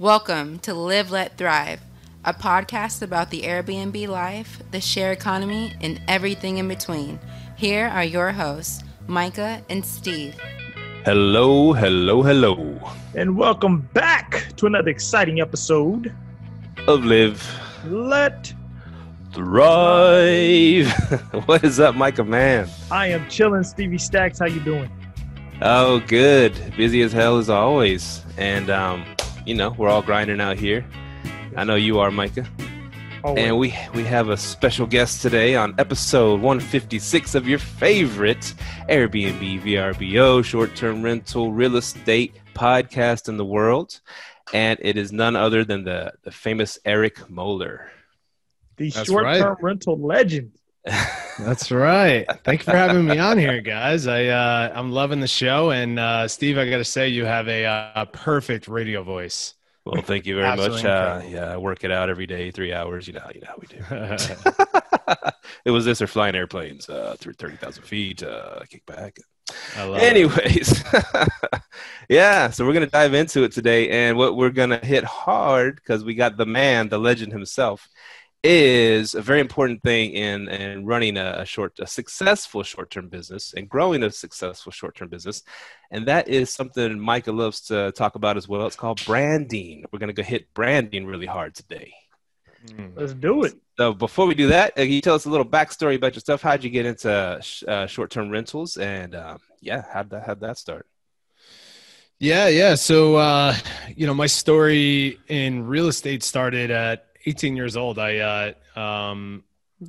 Welcome to Live Let Thrive, a podcast about the Airbnb life, the share economy, and everything in between. Here are your hosts, Micah and Steve. Hello, hello, hello. And welcome back to another exciting episode of Live Let Thrive. what is up, Micah man? I am chilling, Stevie Stacks. How you doing? Oh, good. Busy as hell as always. And um, you know, we're all grinding out here. I know you are, Micah. Always. And we we have a special guest today on episode 156 of your favorite Airbnb VRBO short-term rental real estate podcast in the world, and it is none other than the the famous Eric Moeller. the That's short-term right. rental legend. That's right. Thank you for having me on here, guys. I uh, I'm loving the show, and uh, Steve, I got to say, you have a, uh perfect radio voice. Well, thank you very much. Uh, yeah, I work it out every day, three hours. You know, you know how we do. it was this or flying airplanes uh, through thirty thousand feet. Uh, kick back. I love it. Anyways, yeah, so we're gonna dive into it today, and what we're gonna hit hard because we got the man, the legend himself, is a very important thing in in running a, a short, a successful short term business and growing a successful short term business, and that is something Micah loves to talk about as well. It's called branding. We're gonna go hit branding really hard today. Mm. Let's do it. So before we do that, uh, can you tell us a little backstory about yourself? How'd you get into sh- uh, short-term rentals, and um, yeah, how'd that how'd that start? Yeah, yeah. So, uh, you know, my story in real estate started at 18 years old. I uh, um,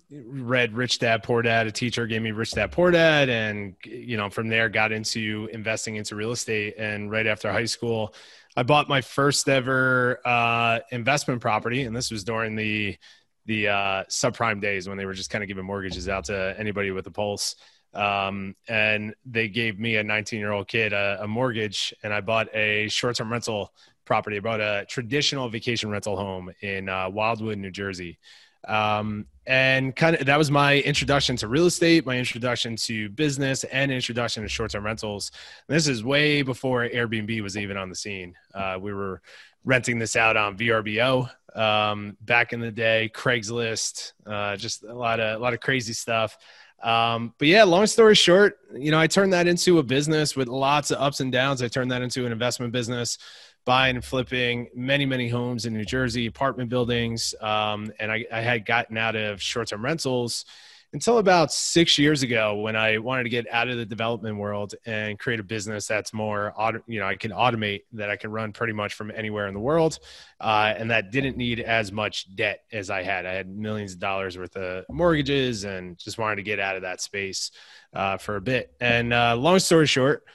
read Rich Dad Poor Dad. A teacher gave me Rich Dad Poor Dad, and you know, from there, got into investing into real estate. And right after high school, I bought my first ever uh, investment property, and this was during the the uh, subprime days when they were just kind of giving mortgages out to anybody with a pulse um, and they gave me a 19 year old kid a, a mortgage and i bought a short-term rental property I bought a traditional vacation rental home in uh, wildwood new jersey. Um, and kind of that was my introduction to real estate my introduction to business and introduction to short-term rentals. This is way before airbnb was even on the scene. Uh, we were renting this out on vrbo um, back in the day craigslist uh, just a lot of a lot of crazy stuff. Um, but yeah, long story short, you know, I turned that into a business with lots of ups and downs. I turned that into an investment business, buying and flipping many, many homes in New Jersey, apartment buildings. Um, and I, I had gotten out of short term rentals until about six years ago when I wanted to get out of the development world and create a business that's more, auto, you know, I can automate that I can run pretty much from anywhere in the world. Uh, and that didn't need as much debt as I had. I had millions of dollars worth of mortgages and just wanted to get out of that space uh, for a bit. And uh, long story short,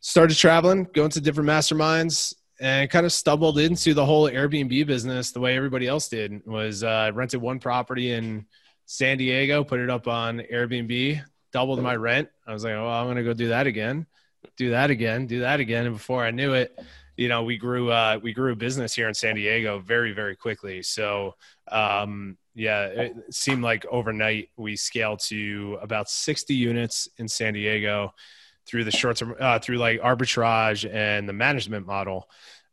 started traveling, going to different masterminds, and kind of stumbled into the whole Airbnb business the way everybody else did. Was uh, rented one property in San Diego, put it up on Airbnb, doubled my rent. I was like, oh, I'm gonna go do that again, do that again, do that again, and before I knew it, you know, we grew uh, we grew a business here in San Diego very very quickly. So um, yeah, it seemed like overnight we scaled to about 60 units in San Diego through the short term uh, through like arbitrage and the management model.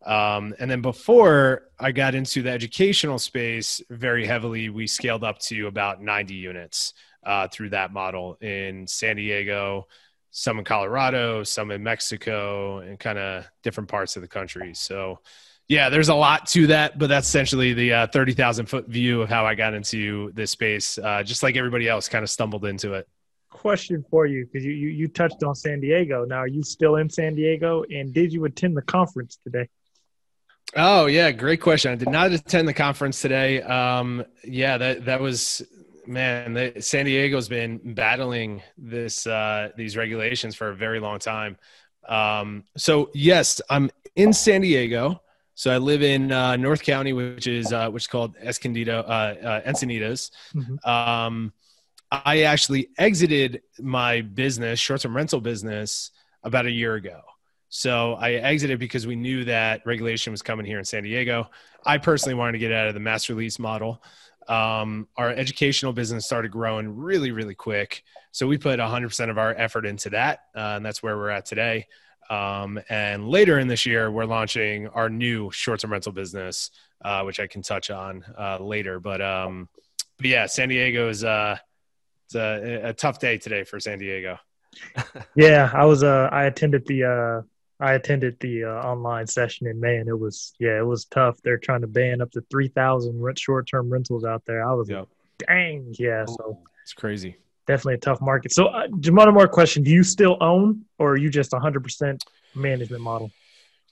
Um, and then before I got into the educational space very heavily, we scaled up to about 90 units uh, through that model in San Diego, some in Colorado, some in Mexico, and kind of different parts of the country. So, yeah, there's a lot to that, but that's essentially the uh, 30,000 foot view of how I got into this space. Uh, just like everybody else, kind of stumbled into it. Question for you because you, you you touched on San Diego. Now, are you still in San Diego? And did you attend the conference today? Oh yeah, great question. I did not attend the conference today. Um, yeah, that that was man. San Diego's been battling this uh, these regulations for a very long time. Um, so yes, I'm in San Diego. So I live in uh, North County, which is uh, which is called Escondido, uh, uh, Encinitas. Mhm. Um, I actually exited my business, short-term rental business, about a year ago. So I exited because we knew that regulation was coming here in San Diego. I personally wanted to get out of the master lease model. Um, our educational business started growing really, really quick. So we put 100% of our effort into that, uh, and that's where we're at today. Um, and later in this year, we're launching our new short-term rental business, uh, which I can touch on uh, later. But um, but yeah, San Diego is uh, it's a, a tough day today for San Diego. Yeah, I was. Uh, I attended the. Uh, I attended the uh, online session, in May and man, it was. Yeah, it was tough. They're trying to ban up to three thousand short-term rentals out there. I was. Yep. Dang. Yeah. So It's crazy. definitely a tough market. So, uh, one more question: Do you still own, or are you just one hundred percent management model?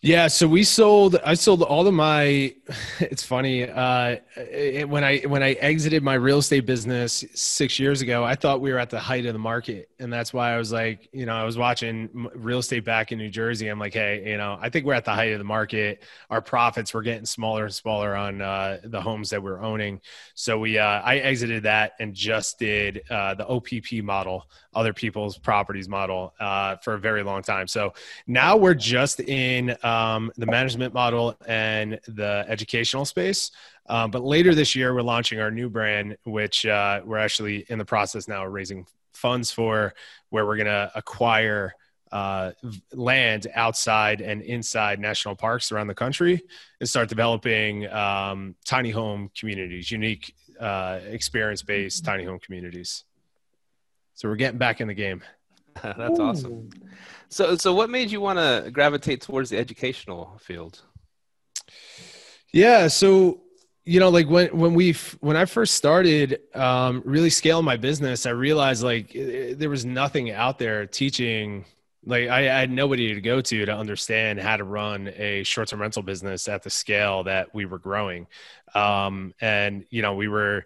Yeah, so we sold. I sold all of my. It's funny. Uh, it, when I when I exited my real estate business six years ago, I thought we were at the height of the market, and that's why I was like, you know, I was watching real estate back in New Jersey. I'm like, hey, you know, I think we're at the height of the market. Our profits were getting smaller and smaller on uh, the homes that we're owning. So we, uh, I exited that and just did uh, the OPP model, other people's properties model, uh, for a very long time. So now we're just in um, the management model and the educational space. Um, but later this year, we're launching our new brand, which uh, we're actually in the process now of raising funds for, where we're going to acquire uh, land outside and inside national parks around the country and start developing um, tiny home communities, unique uh, experience based tiny home communities. So we're getting back in the game. That's awesome. So, so what made you want to gravitate towards the educational field? Yeah. So, you know, like when, when we, when I first started um, really scaling my business, I realized like eh, there was nothing out there teaching, like I, I had nobody to go to to understand how to run a short-term rental business at the scale that we were growing. Um, and, you know, we were,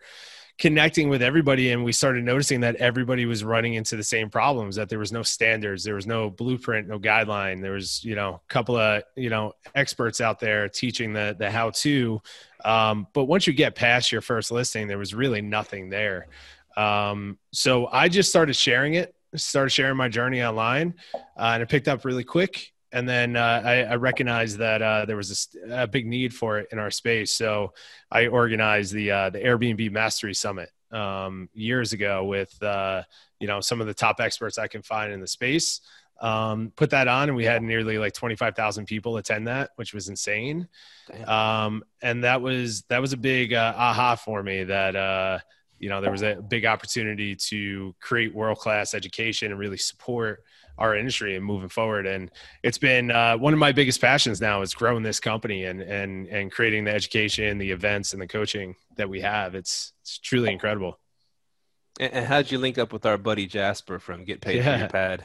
connecting with everybody and we started noticing that everybody was running into the same problems that there was no standards there was no blueprint no guideline. There was you know a couple of you know experts out there teaching the the how to um, but once you get past your first listing there was really nothing there. Um, so i just started sharing it started sharing my journey online uh, and it picked up really quick and then uh, I, I, recognized that uh, there was a, a, big need for it in our space. So I organized the uh, the Airbnb Mastery Summit um, years ago with uh, you know some of the top experts I can find in the space. Um, put that on, and we had nearly like twenty five thousand people attend that, which was insane. Um, and that was that was a big uh, aha for me that uh, you know there was a big opportunity to create world class education and really support our industry and moving forward. And it's been uh, one of my biggest passions now is growing this company and and and creating the education, the events, and the coaching that we have. It's it's truly incredible. And, how'd you link up with our buddy Jasper from Get Paid yeah. for Your Pad?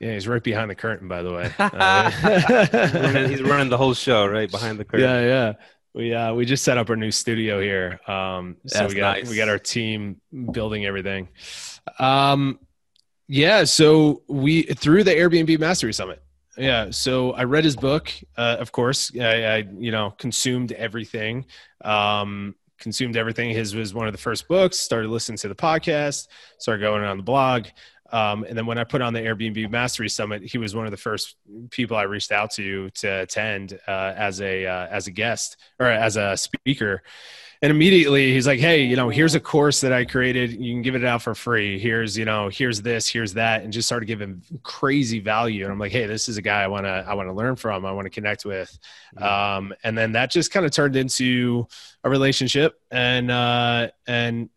Yeah, he's right behind the curtain, by the way. he's, running, he's, running, the whole show right behind the curtain. Yeah, yeah. We uh, we just set up our new studio here. Um, so That's we got nice. we got our team building everything. Um, yeah, so we through the Airbnb Mastery Summit. Yeah, so I read his book. Uh, of course, I, I, you know consumed everything. Um, consumed everything. His was one of the first books. Started listening to the podcast. Started going on the blog. Um, and then when I put on the Airbnb Mastery Summit, he was one of the first people I reached out to to attend uh, as a uh, as a guest or as a speaker and immediately he's like hey you know here's a course that i created. You can give it out for free. Here's you know here's this here's that and just started giving crazy value. And i'm like hey this is a guy i want to i want to learn from i want to connect with. Um, and then that just kind of turned into a relationship. And uh, and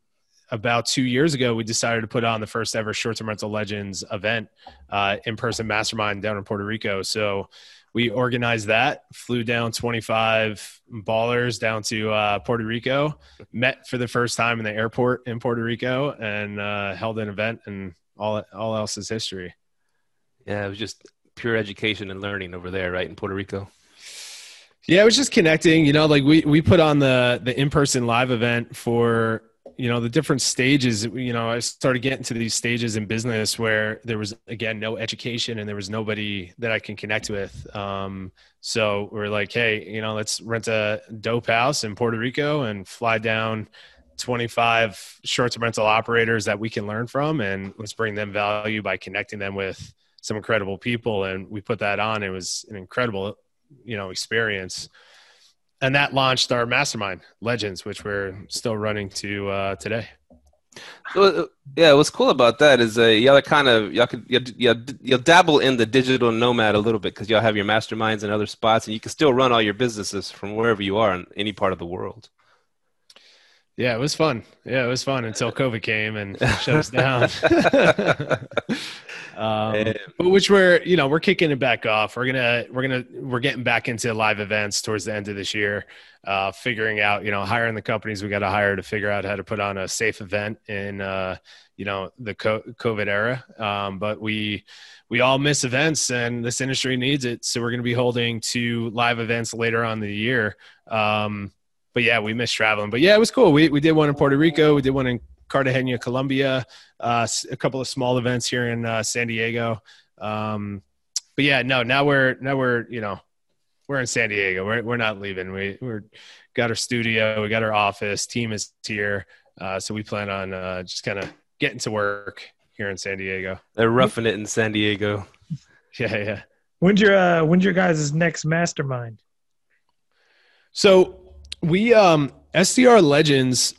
about two years ago, we decided to put on the first ever short term rental legends event, uh, in person mastermind down in Puerto Rico. So we organized that, flew down 25 ballers down to uh, Puerto Rico, met for the first time in the airport in Puerto Rico, and uh, held an event, and all all else is history. Yeah, it was just pure education and learning over there, right in Puerto Rico. Yeah, it was just connecting. You know, like we we put on the the in person live event for you know the different stages you know i started getting to these stages in business where there was again no education and there was nobody that i can connect with. Um, so we're like hey you know let's rent a dope house in puerto rico and fly down 25 short-term rental operators that we can learn from and let's bring them value by connecting them with some incredible people. And we put that on. It was an incredible you know experience and that launched our mastermind legends which we're still running to uh, today So, uh, yeah, what's cool about that is uh, y'all kind of y'all could you'll, you'll, you'll dabble in the digital nomad a little bit because y'all have your masterminds in other spots, and you can still run all your businesses from wherever you are in any part of the world. Yeah, it was fun. Yeah, it was fun until COVID came and shut us down. um, but which we're, you know, we're kicking it back off. We're gonna, we're gonna, we're getting back into live events towards the end of this year. Uh, figuring out, you know, hiring the companies we got to hire to figure out how to put on a safe event in, uh, you know, the COVID era. Um, but we, we all miss events, and this industry needs it. So we're to be holding two live events later on the year. Um, but yeah, we missed traveling. But yeah, it was cool. We we did one in Puerto Rico. We did one in Cartagena, Colombia. Uh, a couple of small events here in uh, San Diego. Um, but yeah, no, now we're now we're you know we're in San Diego. We're we're not leaving. We we're got our studio. We got our office. Team is here. Uh, so we plan on uh, just kind of getting to work here in San Diego. They're roughing it in San Diego. Yeah, yeah. When's your uh, when's your guys' next mastermind? So we um STR Legends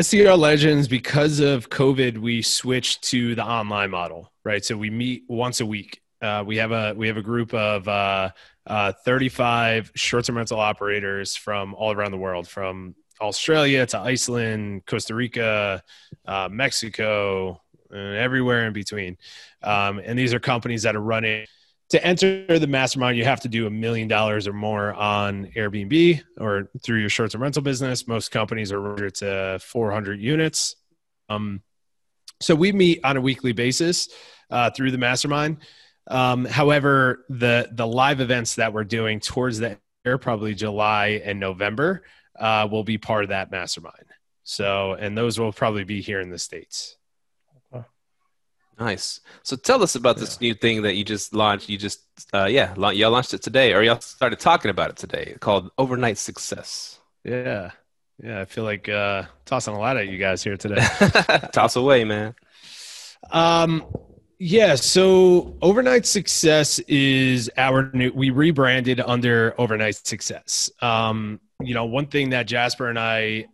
STR Legends because of COVID we switched to the online model, right? So we meet once a week. Uh, we have a we have a group of uh, uh, 35 short-term rental operators from all around the world, from Australia to Iceland, Costa Rica, uh, Mexico, and everywhere in between. Um, and these are companies that are running to enter the mastermind, you have to do a million dollars or more on Airbnb or through your short-term rental business. Most companies are to 400 units. Um, so we meet on a weekly basis uh, through the mastermind. Um, however, the the live events that we're doing towards the year, probably July and November, uh, will be part of that mastermind. So, and those will probably be here in the states. Nice. So tell us about this new thing that you just launched. You just, uh, yeah, y'all launched it today, or y'all started talking about it today, called Overnight Success. Yeah, yeah. I feel like uh, tossing a lot at you guys here today. Toss away, man. Um, yeah. So Overnight Success is our new. We rebranded under Overnight Success. Um, you know, one thing that Jasper and I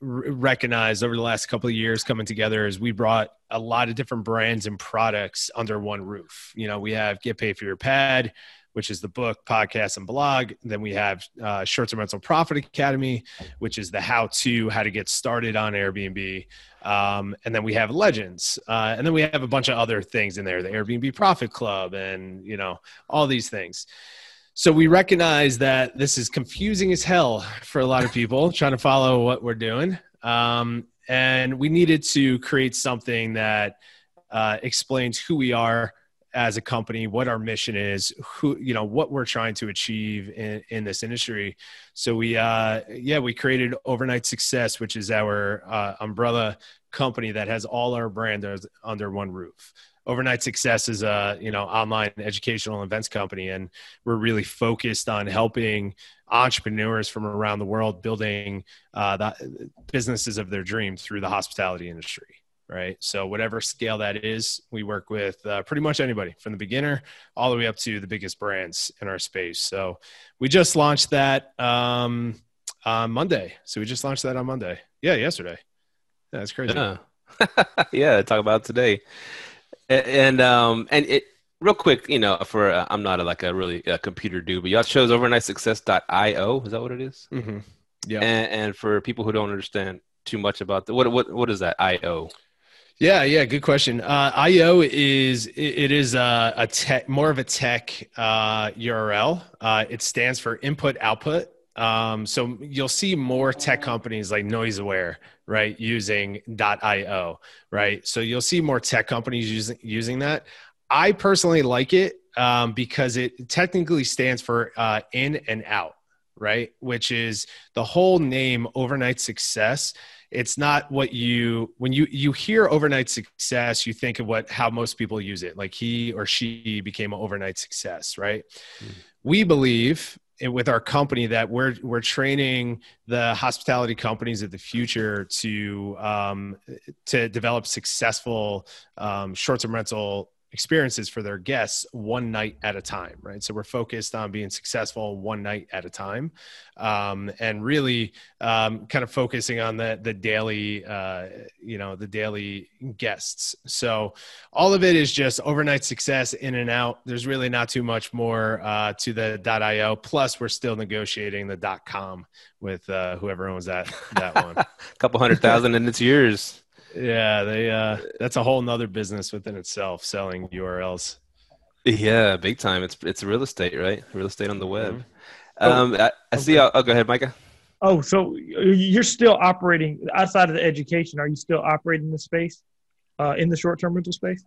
recognized over the last couple of years coming together is we brought a lot of different brands and products under one roof. You know, we have Get Paid for Your Pad, which is the book, podcast, and blog. Then we have uh, Short Term Rental Profit Academy, which is the how to, how to get started on Airbnb. Um, and then we have Legends. Uh, and then we have a bunch of other things in there, the Airbnb Profit Club, and, you know, all these things. So we recognize that this is confusing as hell for a lot of people trying to follow what we're doing. Um, and we needed to create something that uh, explains who we are as a company, what our mission is, who you know what we're trying to achieve in, in this industry. So we, uh, yeah, we created Overnight Success, which is our uh, umbrella company that has all our brands under one roof overnight success is a you know online educational events company. And we're really focused on helping entrepreneurs from around the world building uh, the businesses of their dream through the hospitality industry right? So whatever scale that is we work with uh, pretty much anybody from the beginner all the way up to the biggest brands in our space. So we just launched that um, on monday. So we just launched that on monday. Yeah yesterday. Yeah, that's crazy. Yeah, yeah talk about today and um and it real quick you know for uh, i'm not a, like a really a computer dude but y'all chose overnightsuccess.io is that what it is? mm-hmm. yeah and, and for people who don't understand too much about the, what what what is that io yeah, yeah, good question. Uh, IO is it is a, a tech, more of a tech uh, URL. Uh, it stands for input output. Um, so you'll see more tech companies like NoiseAware, right, using .io, right. So you'll see more tech companies using using that. I personally like it um, because it technically stands for uh, in and out, right, which is the whole name overnight success it's not what you when you you hear overnight success you think of what how most people use it like he or she became an overnight success right mm. we believe with our company that we're we're training the hospitality companies of the future to um, to develop successful um, short-term rental experiences for their guests one night at a time, right? So we're focused on being successful one night at a time, um, and really um, kind of focusing on the the daily, uh, you know, the daily guests. So all of it is just overnight success in and out. There's really not too much more uh, to the .io. Plus, we're still negotiating the .com with uh, whoever owns that that one. a couple hundred thousand, and it's yours. Yeah, they uh that's a whole nother business within itself, selling URLs. Yeah, big time. It's it's real estate, right? Real estate on the web. Mm-hmm. Um, I, I see. Oh, go ahead, Micah. Oh, so you're still operating outside of the education? Are you still operating the space uh, in the short-term rental space?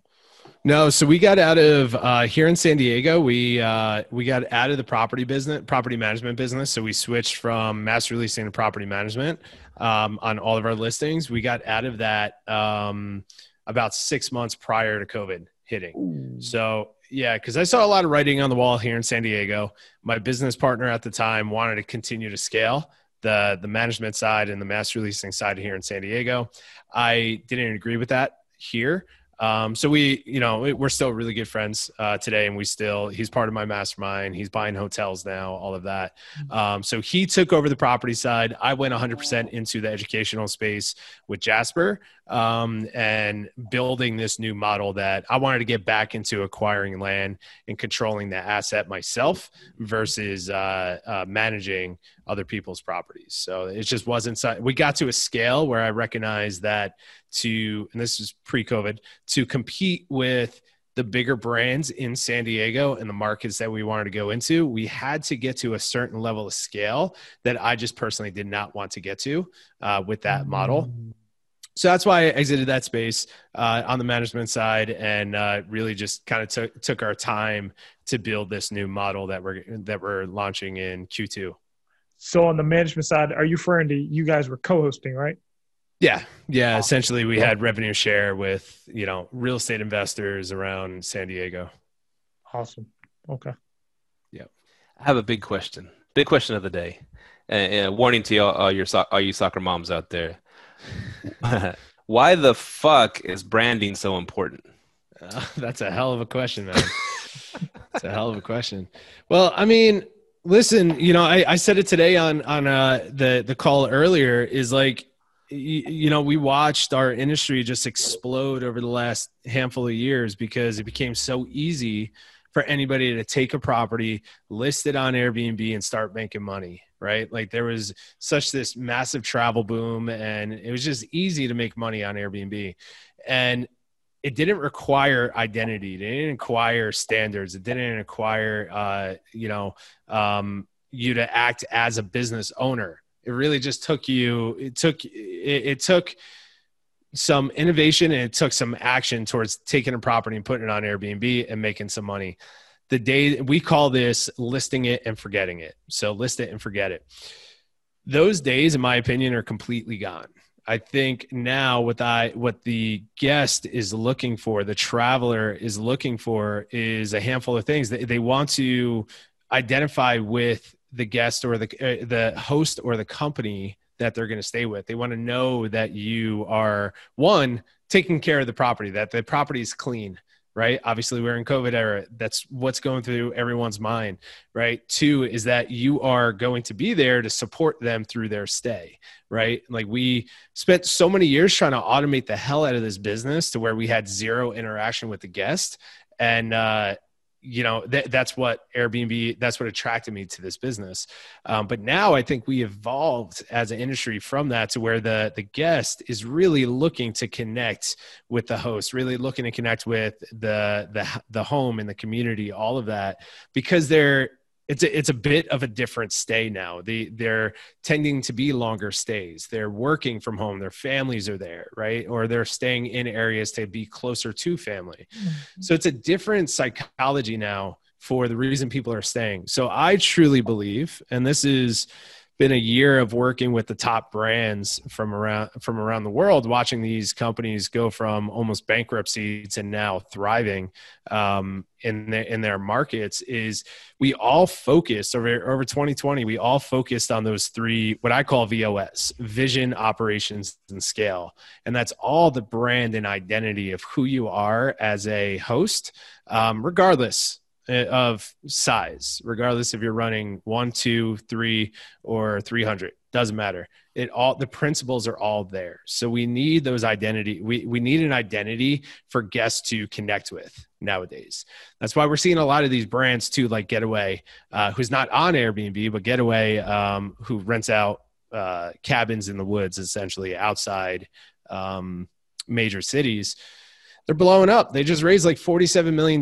No, so we got out of uh, here in San Diego. We uh, we got out of the property business, property management business. So we switched from master leasing to property management um, on all of our listings. We got out of that um, about six months prior to COVID hitting. Ooh. So yeah, because I saw a lot of writing on the wall here in San Diego. My business partner at the time wanted to continue to scale the the management side and the master leasing side here in San Diego. I didn't agree with that here. Um, so we, you know, we're still really good friends uh, today, and we still he's part of my mastermind. He's buying hotels now, all of that. Um, so he took over the property side. I went 100% into the educational space with Jasper um, and building this new model that I wanted to get back into acquiring land and controlling the asset myself versus uh, uh, managing other people's properties. So it just wasn't. We got to a scale where I recognized that to, and this is pre-COVID, to compete with the bigger brands in San Diego and the markets that we wanted to go into, we had to get to a certain level of scale that I just personally did not want to get to uh, with that model. So that's why I exited that space uh, on the management side and uh, really just kind of took took our time to build this new model that we're that we're launching in Q2. So on the management side, are you referring to you guys were co-hosting, right? Yeah, yeah. Essentially, we had revenue share with you know real estate investors around San Diego. Awesome. Okay. Yeah. I have a big question. Big question of the day. And, and warning to all, all your so- all you soccer moms out there. Why the fuck is branding so important? Uh, that's a hell of a question, man. It's a hell of a question. Well, I mean, listen, you know, I, I said it today on on uh, the the call earlier. Is like, you, know, we watched our industry just explode over the last handful of years because it became so easy for anybody to take a property, list it on Airbnb, and start making money. Right? Like there was such this massive travel boom, and it was just easy to make money on Airbnb, and it didn't require identity. It didn't require standards. It didn't require, uh, you know, um, you to act as a business owner. It really just took you. It took. It, it took some innovation and it took some action towards taking a property and putting it on Airbnb and making some money. The day we call this listing it and forgetting it. So list it and forget it. Those days, in my opinion, are completely gone. I think now what I what the guest is looking for, the traveler is looking for, is a handful of things. They, they want to identify with the guest or the uh, the host or the company that they're going to stay with. They want to know that you are one taking care of the property, that the property is clean, right? Obviously, we're in COVID era. That's what's going through everyone's mind, right? Two is that you are going to be there to support them through their stay, right? Like we spent so many years trying to automate the hell out of this business to where we had zero interaction with the guest. And, uh, you know th- that's what airbnb that's what attracted me to this business. Um, but now i think we evolved as an industry from that to where the the guest is really looking to connect with the host really looking to connect with the the the home and the community all of that because they're it's a, it's a bit of a different stay now. The, they're tending to be longer stays. They're working from home. Their families are there, right? Or they're staying in areas to be closer to family. Mm-hmm. So it's a different psychology now for the reason people are staying. So I truly believe, and this is been a year of working with the top brands from around from around the world, watching these companies go from almost bankruptcy to now thriving um, in the, in their markets. Is we all focused over over 2020. We all focused on those three, what I call VOS: vision, operations, and scale. And that's all the brand and identity of who you are as a host, um, regardless of size, regardless if you're running one, two, three, or 300. Doesn't matter. It all the principles are all there. So we need those identity. We we need an identity for guests to connect with nowadays. That's why we're seeing a lot of these brands too, like Getaway, uh, who's not on Airbnb, but Getaway, um, who rents out uh, cabins in the woods, essentially outside um, major cities they're blowing up. They just raised like $47 million.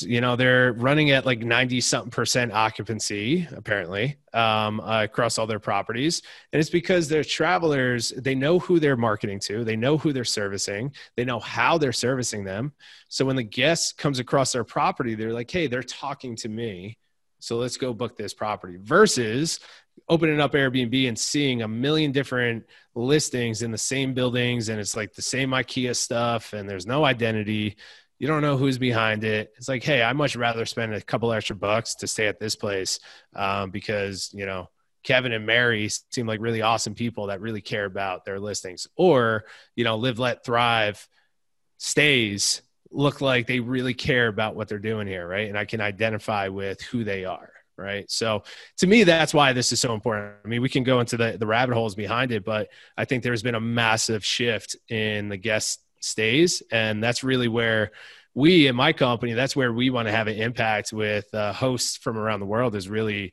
You know, they're running at like 90 something percent occupancy, apparently, um, uh, across all their properties. And it's because their travelers, they know who they're marketing to, they know who they're servicing, they know how they're servicing them. So when the guest comes across their property, they're like, hey, they're talking to me. So let's go book this property versus opening up Airbnb and seeing a million different listings in the same buildings and it's like the same IKEA stuff and there's no identity. You don't know who's behind it. It's like, hey, I much rather spend a couple extra bucks to stay at this place um, because you know Kevin and Mary seem like really awesome people that really care about their listings. Or you know, live, let, thrive stays look like they really care about what they're doing here, right? And I can identify with who they are right? So to me that's why this is so important. I mean we can go into the, the rabbit holes behind it but i think there's been a massive shift in the guest stays and that's really where we in my company that's where we want to have an impact with uh, hosts from around the world is really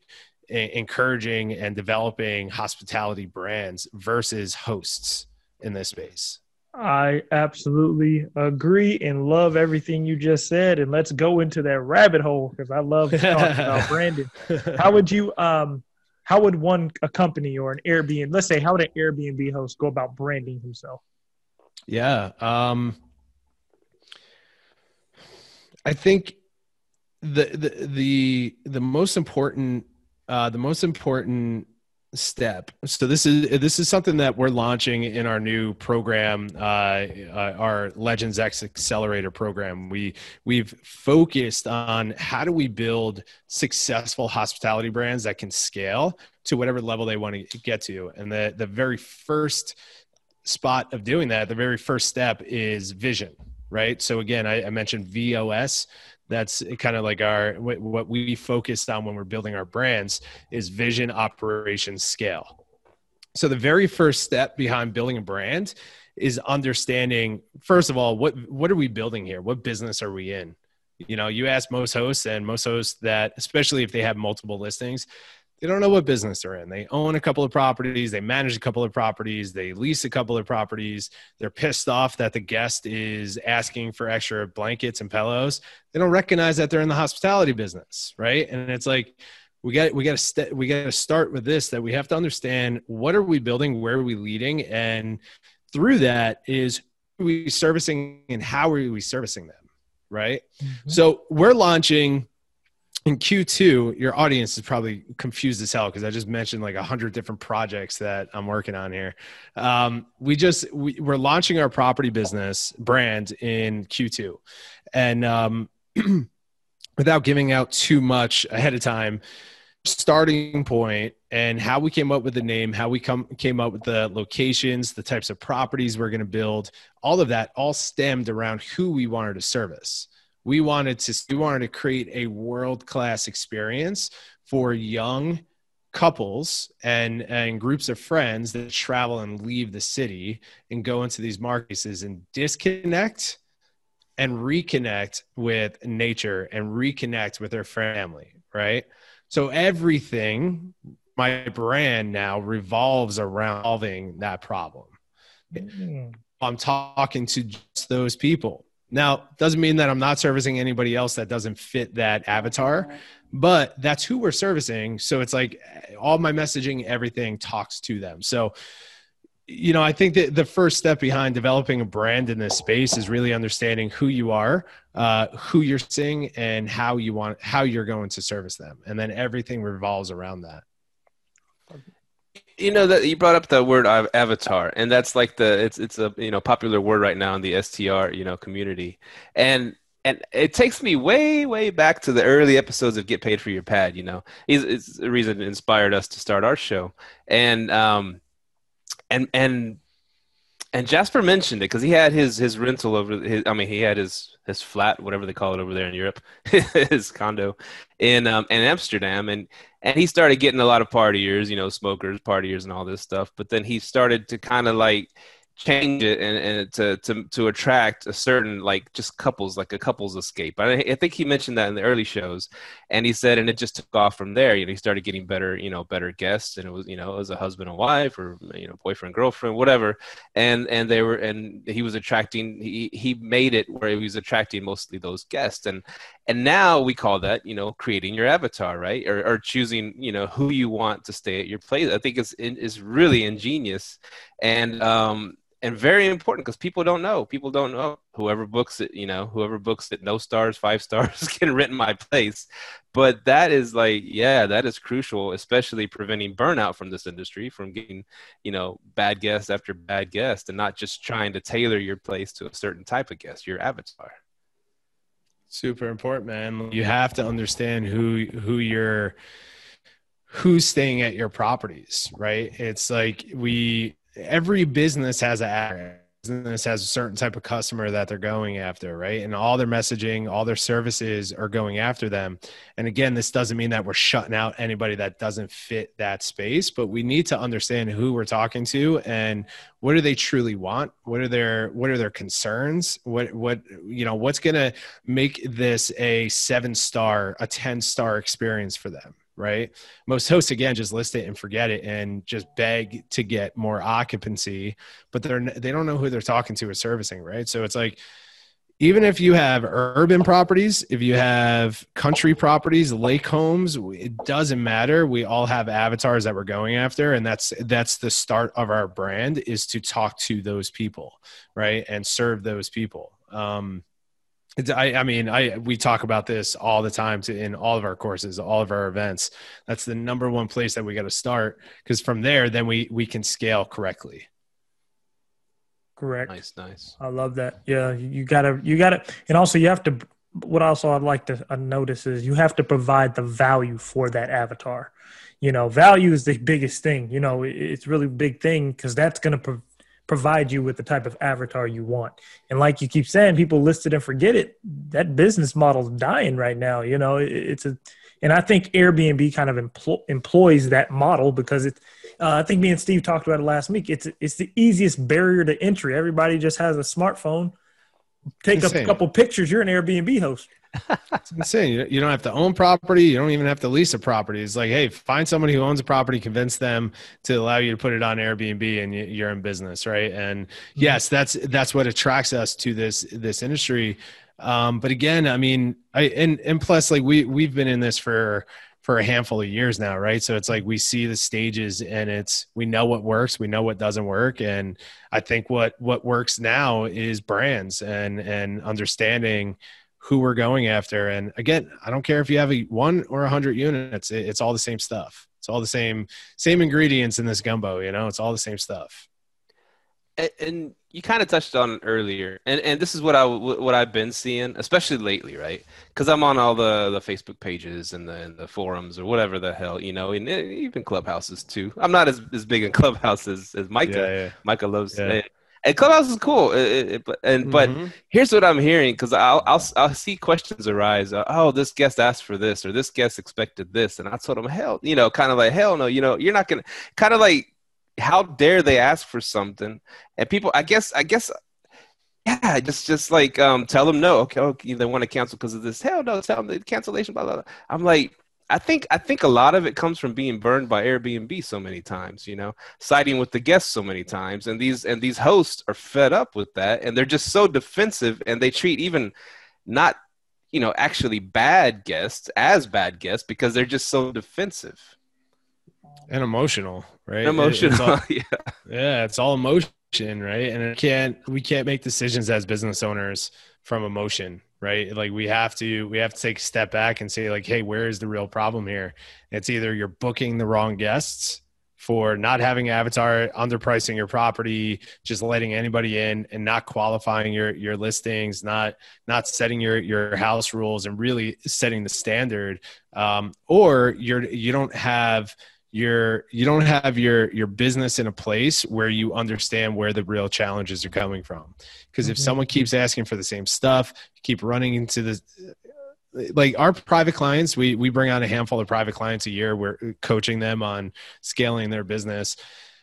encouraging and developing hospitality brands versus hosts in this space I absolutely agree and love everything you just said. And let's go into that rabbit hole because I love talking about branding. How would you um how would one a company or an Airbnb let's say how would an Airbnb host go about branding himself? Yeah. Um I think the the the the most important uh the most important step. So this is this is something that we're launching in our new program uh, uh, our legends x accelerator program. We we've focused on how do we build successful hospitality brands that can scale to whatever level they want to get to. And the the very first spot of doing that the very first step is vision right? So again i, I mentioned vos that's kind of like our what we focused on when we're building our brands is vision operations scale. So the very first step behind building a brand is understanding first of all what what are we building here? What business are we in? You know you ask most hosts and most hosts that especially if they have multiple listings they don't know what business they're in. They own a couple of properties, they manage a couple of properties, they lease a couple of properties. They're pissed off that the guest is asking for extra blankets and pillows. They don't recognize that they're in the hospitality business, right? And it's like we got we got to st- we got to start with this that we have to understand what are we building, where are we leading, and through that is we servicing and how are we servicing them, right? Mm-hmm. So we're launching in Q2, your audience is probably confused as hell because I just mentioned like a hundred different projects that I'm working on here. Um, we just we, are launching our property business brand in Q2, and um, without giving out too much ahead of time, starting point and how we came up with the name, how we come came up with the locations, the types of properties we're going to build, all of that all stemmed around who we wanted to service we wanted to we wanted to create a world class experience for young couples and and groups of friends that travel and leave the city and go into these markets and disconnect and reconnect with nature and reconnect with their family right? So everything my brand now revolves around solving that problem. Mm-hmm. i'm talking to just those people now, doesn't mean that I'm not servicing anybody else that doesn't fit that avatar, but that's who we're servicing. So it's like all my messaging, everything talks to them. So, you know, I think that the first step behind developing a brand in this space is really understanding who you are, uh, who you're seeing, and how you want how you're going to service them, and then everything revolves around that. You know that you brought up the word avatar, and that's like the it's it's a you know popular word right now in the STR you know community, and and it takes me way way back to the early episodes of Get Paid for Your Pad. You know, it's, it's the reason it inspired us to start our show, and um, and and and Jasper mentioned it because he had his his rental over his. I mean, he had his his flat, whatever they call it over there in Europe, his condo in um, in Amsterdam, and and he started getting a lot of partiers, you know, smokers, partiers, and all this stuff. But then he started to kind of like change it and, and to, to to attract a certain like just couples like a couples escape. I, I think he mentioned that in the early shows and he said and it just took off from there. You know he started getting better you know better guests and it was you know it was a husband and wife or you know boyfriend girlfriend whatever. And and they were and he was attracting he he made it where he was attracting mostly those guests. And and now we call that you know creating your avatar right? Or, or choosing you know who you want to stay at your place. I think it's is really ingenious. And um and very important because people don't know. People don't know. Whoever books it, you know, whoever books it, no stars, five stars, can rent my place. But that is like, yeah, that is crucial, especially preventing burnout from this industry, from getting, you know, bad guest after bad guest, and not just trying to tailor your place to a certain type of guest, your avatar. Super important, man. You have to understand who who you're who's staying at your properties, right? It's like we every business has a business has a certain type of customer that they're going after, right? And all their messaging, all their services are going after them. And again, this doesn't mean that we're shutting out anybody that doesn't fit that space, but we need to understand who we're talking to and what do they truly want? What are their what are their concerns? What what you know, what's going to make this a 7-star, a 10-star experience for them? Right? Most hosts again just list it and forget it and just beg to get more occupancy, but they're they don't know who they're talking to or servicing, right? So it's like even if you have urban properties, if you have country properties, lake homes, it doesn't matter. We all have avatars that we're going after, and that's that's the start of our brand is to talk to those people, right, and serve those people. Um, I, I mean, I we talk about this all the time to, in all of our courses, all of our events. That's the number one place that we got to start because from there, then we we can scale correctly. Correct. Nice, nice. I love that. Yeah, you gotta, you gotta, and also you have to. What also I'd like to uh, notice is you have to provide the value for that avatar. You know, value is the biggest thing. You know, it's really big thing because that's going to provide you with the type of avatar you want. And like you keep saying, people list it and forget it. That business model's dying right now. You know, it's a, and I think Airbnb kind of empl- employs that model because it. Uh, I think me and Steve talked about it last week. It's it's the easiest barrier to entry. Everybody just has a smartphone. Take a couple pictures. You're an Airbnb host it's insane. You don't have to own property. You don't even have to lease a property. It's like, hey, find somebody who owns a property, convince them to allow you to put it on Airbnb, and you're in business, right? And mm-hmm. yes, that's that's what attracts us to this this industry. Um, but again, I mean, I and and plus, like we we've been in this for for a handful of years now, right? So it's like we see the stages and it's we know what works, we know what doesn't work, and I think what what works now is brands and and understanding who we're going after. And again, I don't care if you have a one or a hundred units, it's all the same stuff. It's all the same, same ingredients in this gumbo, you know, it's all the same stuff. And, and you kind of touched on earlier, and, and this is what I what I've been seeing, especially lately, right? Because I'm on all the, the Facebook pages and the and the forums or whatever the hell, you know, and even clubhouses too. I'm not as, as big in clubhouses as, Micah. Yeah, yeah. Micah loves yeah. And Clubhouse is cool, it, it, it, and but mm-hmm. here's what I'm hearing because I'll, I'll I'll see questions arise. Uh, oh, this guest asked for this, or this guest expected this, and I told them, hell, you know, kind of like hell no, you know, you're not gonna, kind of like, how dare they ask for something? And people, I guess, I guess, yeah, just just like um, tell them no. Okay, okay, they want to cancel because of this. Hell no, tell them the cancellation. Blah, blah, blah. I'm like, I think I think a lot of it comes from being burned by Airbnb so many times, you know, siding with the guests so many times, and these and these hosts are fed up with that, and they're just so defensive, and they treat even not you know actually bad guests as bad guests because they're just so defensive and emotional, right? emotional, all, yeah, yeah, it's all emotion, right? And it can't we can't make decisions as business owners from emotion right? Like we have to we have to take a step back and say like hey where is the real problem here? It's either you're booking the wrong guests for not having avatar underpricing your property just letting anybody in and not qualifying your your listings not not setting your your house rules and really setting the standard um, or you're you don't have your you don't have your your business in a place where you understand where the real challenges are coming from. Because if mm-hmm. someone keeps asking for the same stuff keep running into the like our private clients we we bring on a handful of private clients a year. We're coaching them on scaling their business.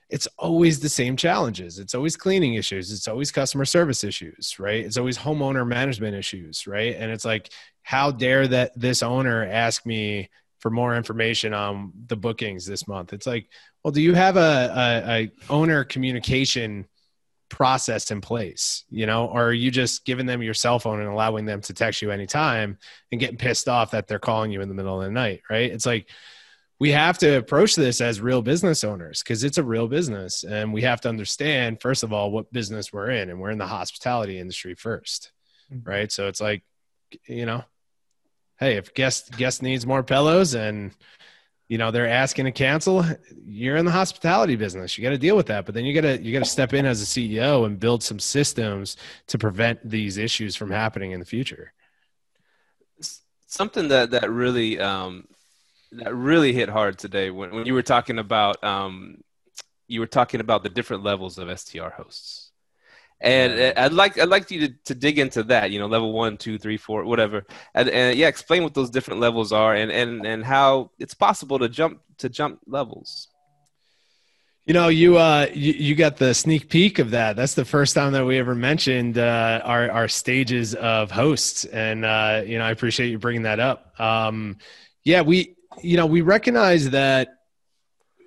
It's always the same challenges. It's always cleaning issues. It's always customer service issues right? It's always homeowner management issues right? And it's like how dare that this owner ask me for more information on the bookings this month. It's like well do you have a, a, a owner communication process in place you know or are you just giving them your cell phone and allowing them to text you anytime and getting pissed off that they're calling you in the middle of the night right? It's like we have to approach this as real business owners because it's a real business and we have to understand first of all what business we're in and we're in the hospitality industry 1st mm-hmm. right? So it's like you know hey if guest guest needs more pillows and you know they're asking to cancel you're in the hospitality business. You got to deal with that. But then you got to you got to step in as a ceo and build some systems to prevent these issues from happening in the future. Something that that really um that really hit hard today when, when you were talking about um you were talking about the different levels of str hosts and I'd like I'd like you to, to dig into that. You know, level one, two, three, four, whatever. And, and yeah, explain what those different levels are, and and and how it's possible to jump to jump levels. You know, you uh, you, you got the sneak peek of that. That's the first time that we ever mentioned uh, our our stages of hosts, and uh, you know, I appreciate you bringing that up. Um, yeah, we you know we recognize that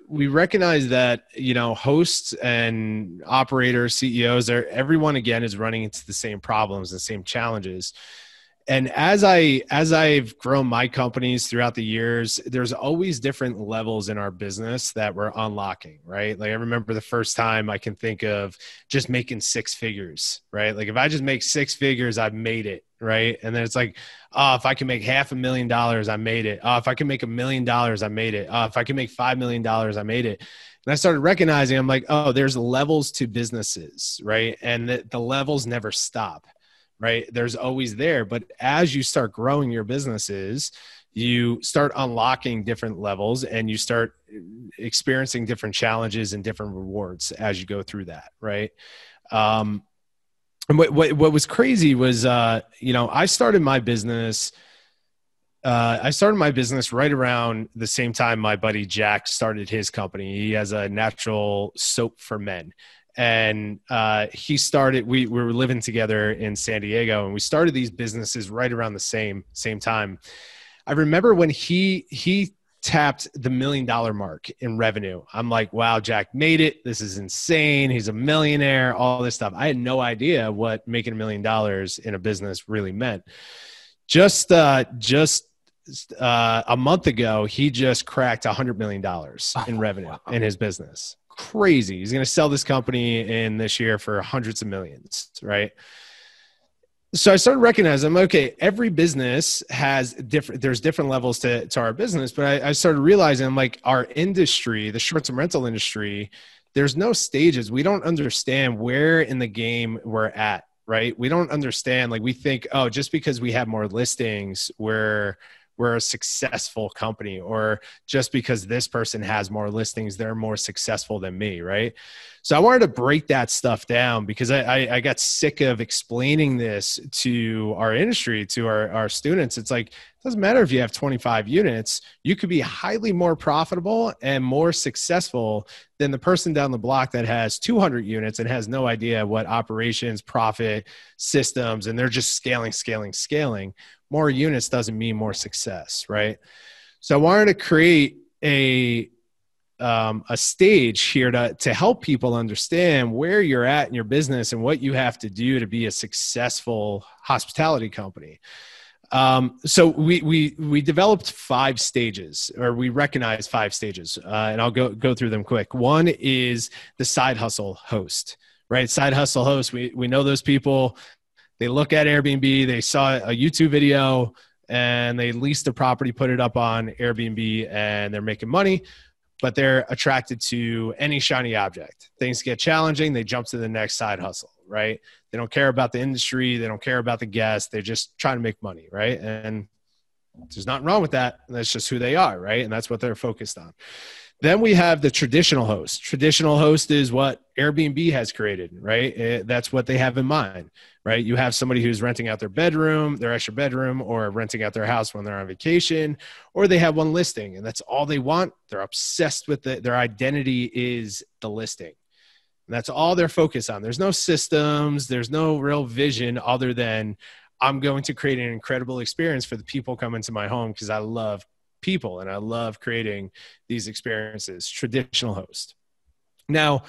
we recognize that you know hosts and operators ceos everyone again is running into the same problems and same challenges and as i as i've grown my companies throughout the years there's always different levels in our business that we're unlocking right? Like i remember the first time i can think of just making six figures right? Like if i just make six figures i've made it right? And then it's like oh if i can make half a million dollars i made it. Oh if i can make a million dollars i made it. Oh if i can make five million dollars i made it. And i started recognizing i'm like oh there's levels to businesses right? And the, the levels never stop right? There's always there. But as you start growing your businesses, you start unlocking different levels and you start experiencing different challenges and different rewards as you go through that, right? Um, and what, what, what was crazy was, uh, you know, I started my business. Uh, I started my business right around the same time my buddy Jack started his company. He has a natural soap for men and uh, he started we, we were living together in san diego and we started these businesses right around the same same time. I remember when he he tapped the million dollar mark in revenue. I'm like wow jack made it. This is insane. He's a millionaire all this stuff. I had no idea what making a million dollars in a business really meant. Just uh just uh, a month ago, he just cracked a hundred million dollars in revenue oh, wow. in his business crazy. He's going to sell this company in this year for hundreds of millions, right? So I started recognizing, okay, every business has different, there's different levels to, to our business, but I, I started realizing like our industry, the short term rental industry, there's no stages. We don't understand where in the game we're at, right? We don't understand, like we think, oh, just because we have more listings, we're, we're a successful company or just because this person has more listings they're more successful than me right? So i wanted to break that stuff down because i, I, I got sick of explaining this to our industry to our, our students. It's like it doesn't matter if you have 25 units you could be highly more profitable and more successful than the person down the block that has 200 units and has no idea what operations profit systems and they're just scaling scaling scaling more units doesn't mean more success, right? So I wanted to create a um, a stage here to to help people understand where you're at in your business and what you have to do to be a successful hospitality company. Um, so we we we developed five stages, or we recognize five stages, uh, and I'll go go through them quick. One is the side hustle host, right? Side hustle host. We we know those people they look at Airbnb, they saw a YouTube video, and they lease the property, put it up on Airbnb, and they're making money. but they're attracted to any shiny object. Things get challenging, they jump to the next side hustle, right? They don't care about the industry, they don't care about the guests, they're just trying to make money, right? And there's nothing wrong with that. That's just who they are, right? And that's what they're focused on. Then we have the traditional host. Traditional host is what Airbnb has created, right? It, eh, that's what they have in mind, right? You have somebody who's renting out their bedroom, their extra bedroom, or renting out their house when they're on vacation, or they have one listing and that's all they want. They're obsessed with it. Their identity is the listing. And that's all they're focused on. There's no systems, there's no real vision other than I'm going to create an incredible experience for the people coming to my home because I love people and I love creating these experiences. Traditional host. Now,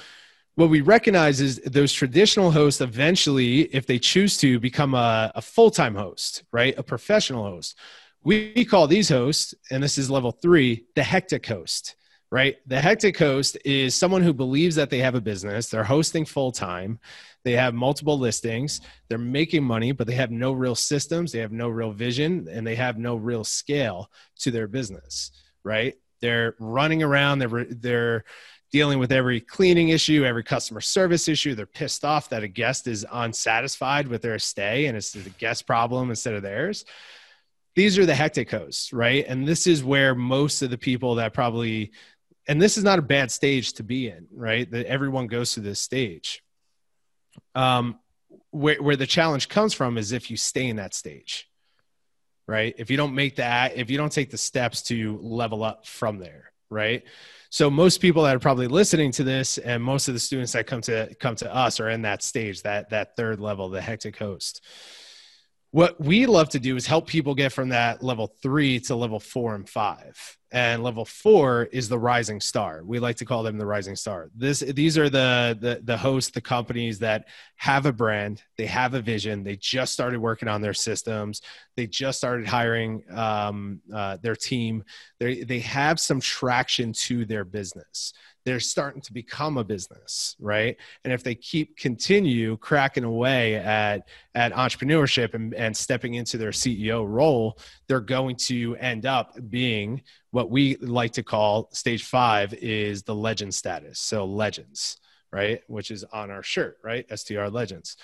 what we recognize is those traditional hosts eventually, if they choose to, become a, a full time host, right? A professional host. We call these hosts, and this is level three, the hectic host right? The hectic host is someone who believes that they have a business, they're hosting full time, they have multiple listings, they're making money, but they have no real systems, they have no real vision, and they have no real scale to their business, right? They're running around, they're they're dealing with every cleaning issue, every customer service issue. They're pissed off that a guest is unsatisfied with their stay and it's the guest problem instead of theirs. These are the hectic hosts, right? And this is where most of the people that probably and this is not a bad stage to be in, right? That everyone goes through this stage. Um, where where the challenge comes from is if you stay in that stage, right? If you don't make that, if you don't take the steps to level up from there, right? So most people that are probably listening to this, and most of the students that come to come to us are in that stage, that that third level, the hectic host what we love to do is help people get from that level three to level four and five. And level four is the rising star. We like to call them the rising star. This these are the the, the hosts the companies that have a brand they have a vision they just started working on their systems they just started hiring um, uh, their team. They they have some traction to their business they're starting to become a business right? And if they keep continue cracking away at at entrepreneurship and, and stepping into their ceo role they're going to end up being what we like to call stage five is the legend status. So legends right? Which is on our shirt right? Str legends.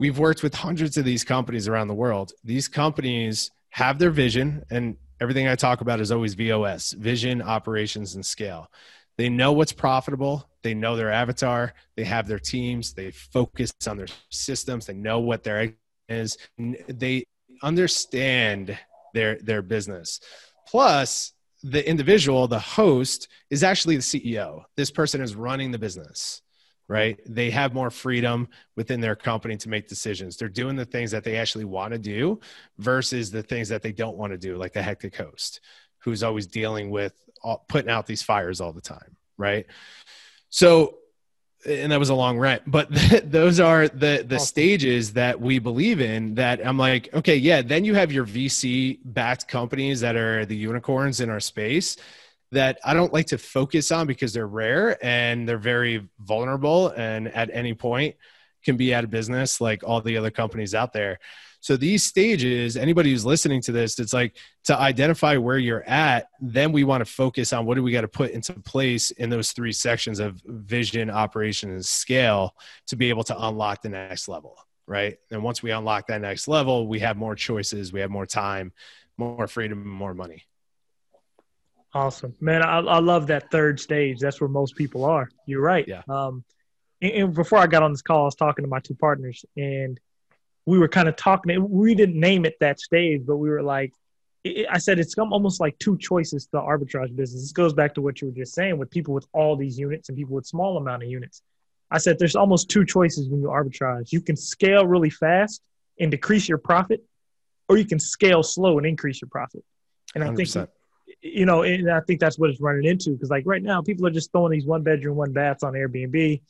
We've worked with hundreds of these companies around the world. These companies have their vision and everything i talk about is always vos vision operations and scale they know what's profitable. They know their avatar. They have their teams. They focus on their systems. They know what their is. They understand their their business. Plus, the individual, the host, is actually the CEO. This person is running the business, right? They have more freedom within their company to make decisions. They're doing the things that they actually want to do versus the things that they don't want to do, like the hectic host, who's always dealing with all, putting out these fires all the time, right? So, and that was a long rant, but those are the the stages that we believe in. That I'm like, okay, yeah. Then you have your VC backed companies that are the unicorns in our space that I don't like to focus on because they're rare and they're very vulnerable, and at any point can be out of business like all the other companies out there. So these stages, anybody who's listening to this, it's like to identify where you're at, then we want to focus on what do we got to put into place in those three sections of vision, operation, and scale to be able to unlock the next level. Right. And once we unlock that next level, we have more choices, we have more time, more freedom, more money. Awesome, man. I, I love that third stage. That's where most people are. You're right. Yeah. Um, and, and before I got on this call, I was talking to my two partners, and we were kind of talking. We didn't name it that stage, but we were like, I said it's almost like two choices to the arbitrage business. This goes back to what you were just saying with people with all these units and people with small amount of units. I said there's almost two choices when you arbitrage. You can scale really fast and decrease your profit, or you can scale slow and increase your profit. And I 100%. think you know, and I think that's what it's running into because like right now, people are just throwing these one bedroom, one baths on Airbnb,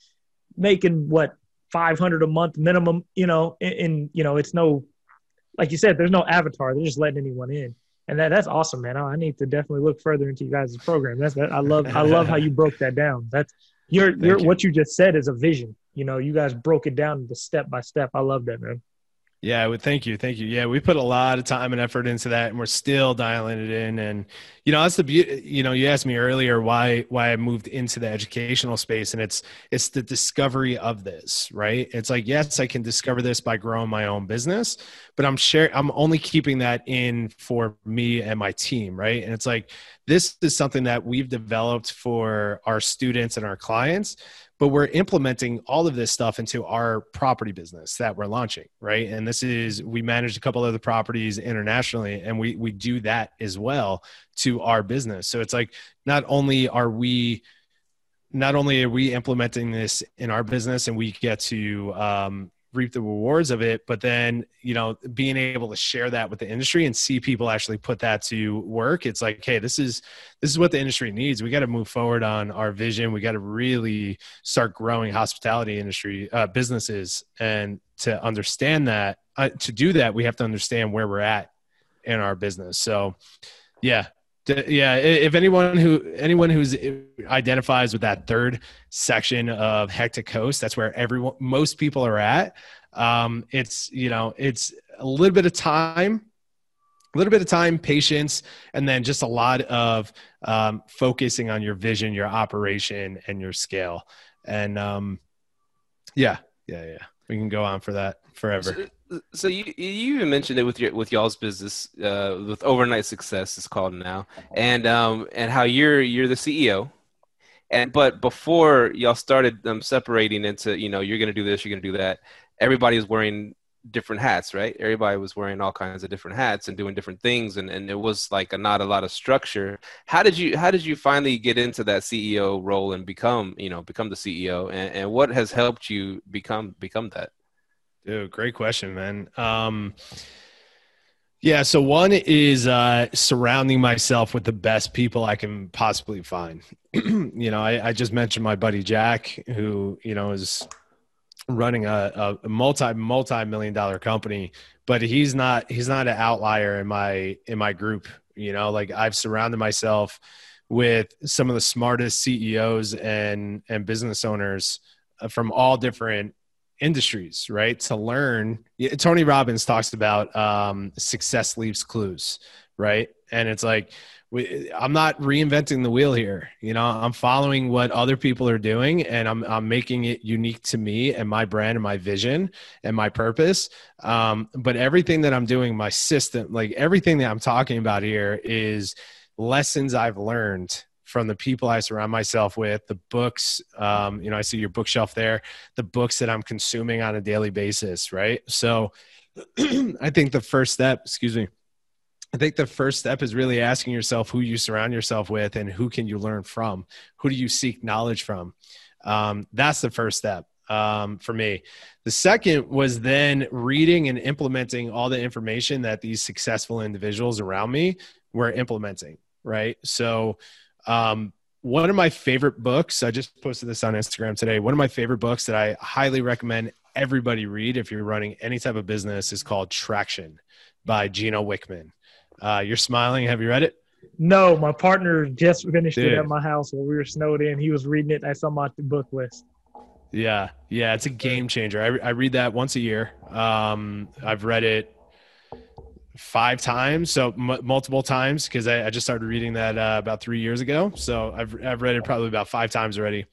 making what 500 a month minimum, you know, and, and, you know, it's no, like you said, there's no avatar. They're just letting anyone in. And that, that's awesome, man. I need to definitely look further into you guys' program. That's that. I love, I love how you broke that down. That's your, your, you. what you just said is a vision. You know, you guys broke it down the step by step. I love that, man. Yeah, well, thank you, thank you. Yeah, we put a lot of time and effort into that, and we're still dialing it in. And you know, that's the beauty. You know, you asked me earlier why why I moved into the educational space, and it's it's the discovery of this, right? It's like yes, I can discover this by growing my own business, but I'm sharing. I'm only keeping that in for me and my team, right? And it's like this is something that we've developed for our students and our clients but we're implementing all of this stuff into our property business that we're launching right? And this is we manage a couple other properties internationally and we we do that as well to our business. So it's like not only are we not only are we implementing this in our business and we get to um, reap the rewards of it but then you know being able to share that with the industry and see people actually put that to work it's like hey this is this is what the industry needs. We got to move forward on our vision. We got to really start growing hospitality industry uh, businesses. And to understand that uh, to do that we have to understand where we're at in our business. So yeah yeah if anyone who anyone who's uh, identifies with that third section of hectic host that's where everyone most people are at. Um, it's you know it's a little bit of time a little bit of time patience and then just a lot of um, focusing on your vision your operation and your scale. And um, yeah yeah yeah. We can go on for that forever so you you even mentioned it with your with y'all's business uh, with overnight success is called now, and um and how you're you're the CEO, and but before y'all started um, separating into you know you're gonna do this you're gonna do that, everybody was wearing different hats right? Everybody was wearing all kinds of different hats and doing different things and, and it was like a, not a lot of structure. How did you how did you finally get into that ceo role and become you know become the ceo and, and what has helped you become become that Dude, great question, man. Um, yeah, so one is uh, surrounding myself with the best people I can possibly find. you know, I, I, just mentioned my buddy Jack, who you know is running a, a multi multi million dollar company, but he's not he's not an outlier in my in my group. You know, like I've surrounded myself with some of the smartest CEOs and and business owners from all different industries, right? To learn. Tony Robbins talks about um, success leaves clues, right? And it's like, we, I'm not reinventing the wheel here. You know, I'm following what other people are doing and I'm, I'm making it unique to me and my brand and my vision and my purpose. Um, but everything that I'm doing, my system, like everything that I'm talking about here is lessons I've learned from the people I surround myself with, the books, um, you know, I see your bookshelf there, the books that I'm consuming on a daily basis, right? So I think the first step, excuse me, I think the first step is really asking yourself who you surround yourself with and who can you learn from? Who do you seek knowledge from? Um, that's the first step um, for me. The second was then reading and implementing all the information that these successful individuals around me were implementing, right? So, um, one of my favorite books, I just posted this on Instagram today. One of my favorite books that I highly recommend everybody read if you're running any type of business is called Traction by Gino Wickman. Uh, you're smiling. Have you read it? No, my partner just finished Dude. it at my house while we were snowed in. He was reading it. That's on my book list. Yeah, yeah, it's a game changer. I, I read that once a year. Um, I've read it five times, so m- multiple times because I, I, just started reading that uh, about three years ago. So I've I've read it probably about five times already.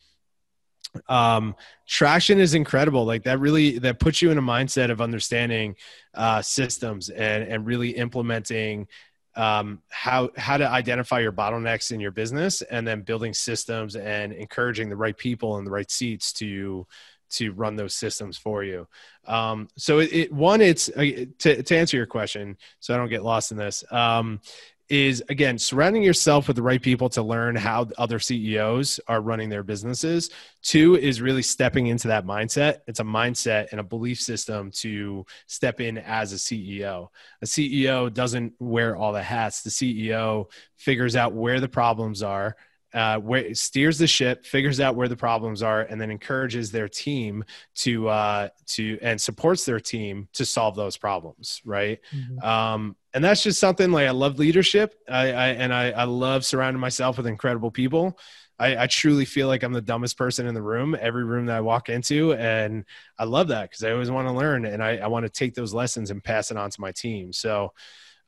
Um, traction is incredible. Like that really that puts you in a mindset of understanding uh, systems and and really implementing um, how how to identify your bottlenecks in your business and then building systems and encouraging the right people in the right seats to to run those systems for you. Um, so it, it, one, it's uh, to, to answer your question, so I don't get lost in this. Um, is again surrounding yourself with the right people to learn how other CEOs are running their businesses. Two is really stepping into that mindset. It's a mindset and a belief system to step in as a CEO. A CEO doesn't wear all the hats. The CEO figures out where the problems are uh, where steers the ship, figures out where the problems are, and then encourages their team to uh, to and supports their team to solve those problems. Right. Mm-hmm. Um, and that's just something like I love leadership. I, I and I, I love surrounding myself with incredible people. I, I truly feel like I'm the dumbest person in the room, every room that I walk into. And I love that because I always want to learn and I, I want to take those lessons and pass it on to my team. So,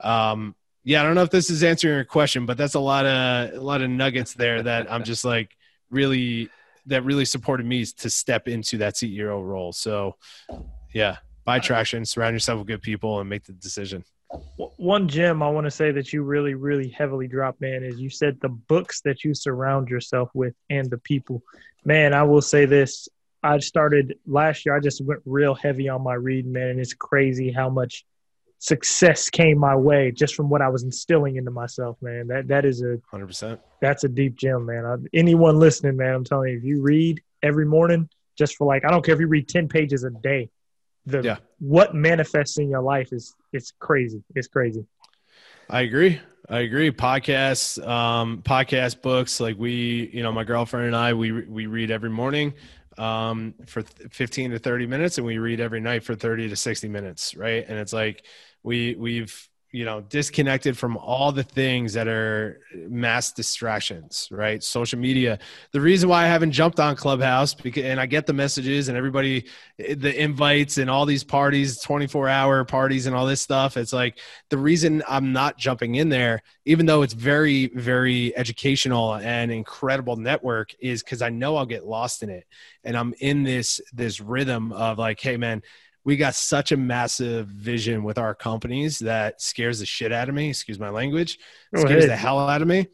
um, yeah, I don't know if this is answering your question, but that's a lot of a lot of nuggets there that I'm just like really that really supported me to step into that CEO role. So, yeah, buy traction, surround yourself with good people, and make the decision. One gem I want to say that you really, really heavily drop, man, is you said the books that you surround yourself with and the people. Man, I will say this. I started last year, I just went real heavy on my reading, man, and it's crazy how much success came my way just from what I was instilling into myself, man. That that is a hundred percent. That's a deep gem, man. I, anyone listening, man, I'm telling you, if you read every morning, just for like, I don't care if you read ten pages a day, the yeah. what manifests in your life is it's crazy. It's crazy. I agree. I agree. Podcasts, um, podcast books. Like we, you know, my girlfriend and I, we we read every morning um, for 15 to 30 minutes, and we read every night for 30 to 60 minutes, right? And it's like we we've you know disconnected from all the things that are mass distractions right? Social media. The reason why i haven't jumped on clubhouse because and i get the messages and everybody the invites and all these parties 24 hour parties and all this stuff it's like the reason i'm not jumping in there even though it's very very educational and incredible network is because i know i'll get lost in it. And i'm in this this rhythm of like hey man we got such a massive vision with our companies that scares the shit out of me. Excuse my language. Scares the hell out of me.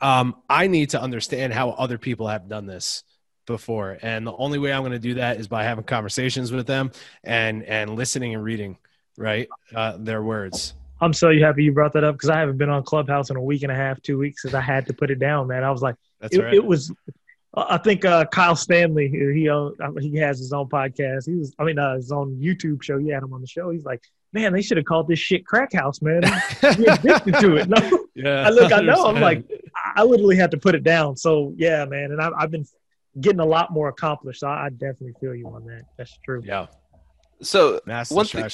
Um, I need to understand how other people have done this before, and the only way I'm going to do that is by having conversations with them and and listening and reading right uh, their words. I'm so happy you brought that up because I haven't been on Clubhouse in a week and a half, two weeks, because I had to put it down, man. I was like, That's it, right. it was I think uh, Kyle Stanley, he uh, he has his own podcast. He was, I mean, uh, his own YouTube show. He had him on the show. He's like, man, they should have called this shit crack house, man. You're addicted to it. No, yeah. I look, I know. I'm like, I literally had to put it down. So yeah, man, and I, I've been getting a lot more accomplished. So I, I definitely feel you on that. That's true. Yeah. So Mass one thing,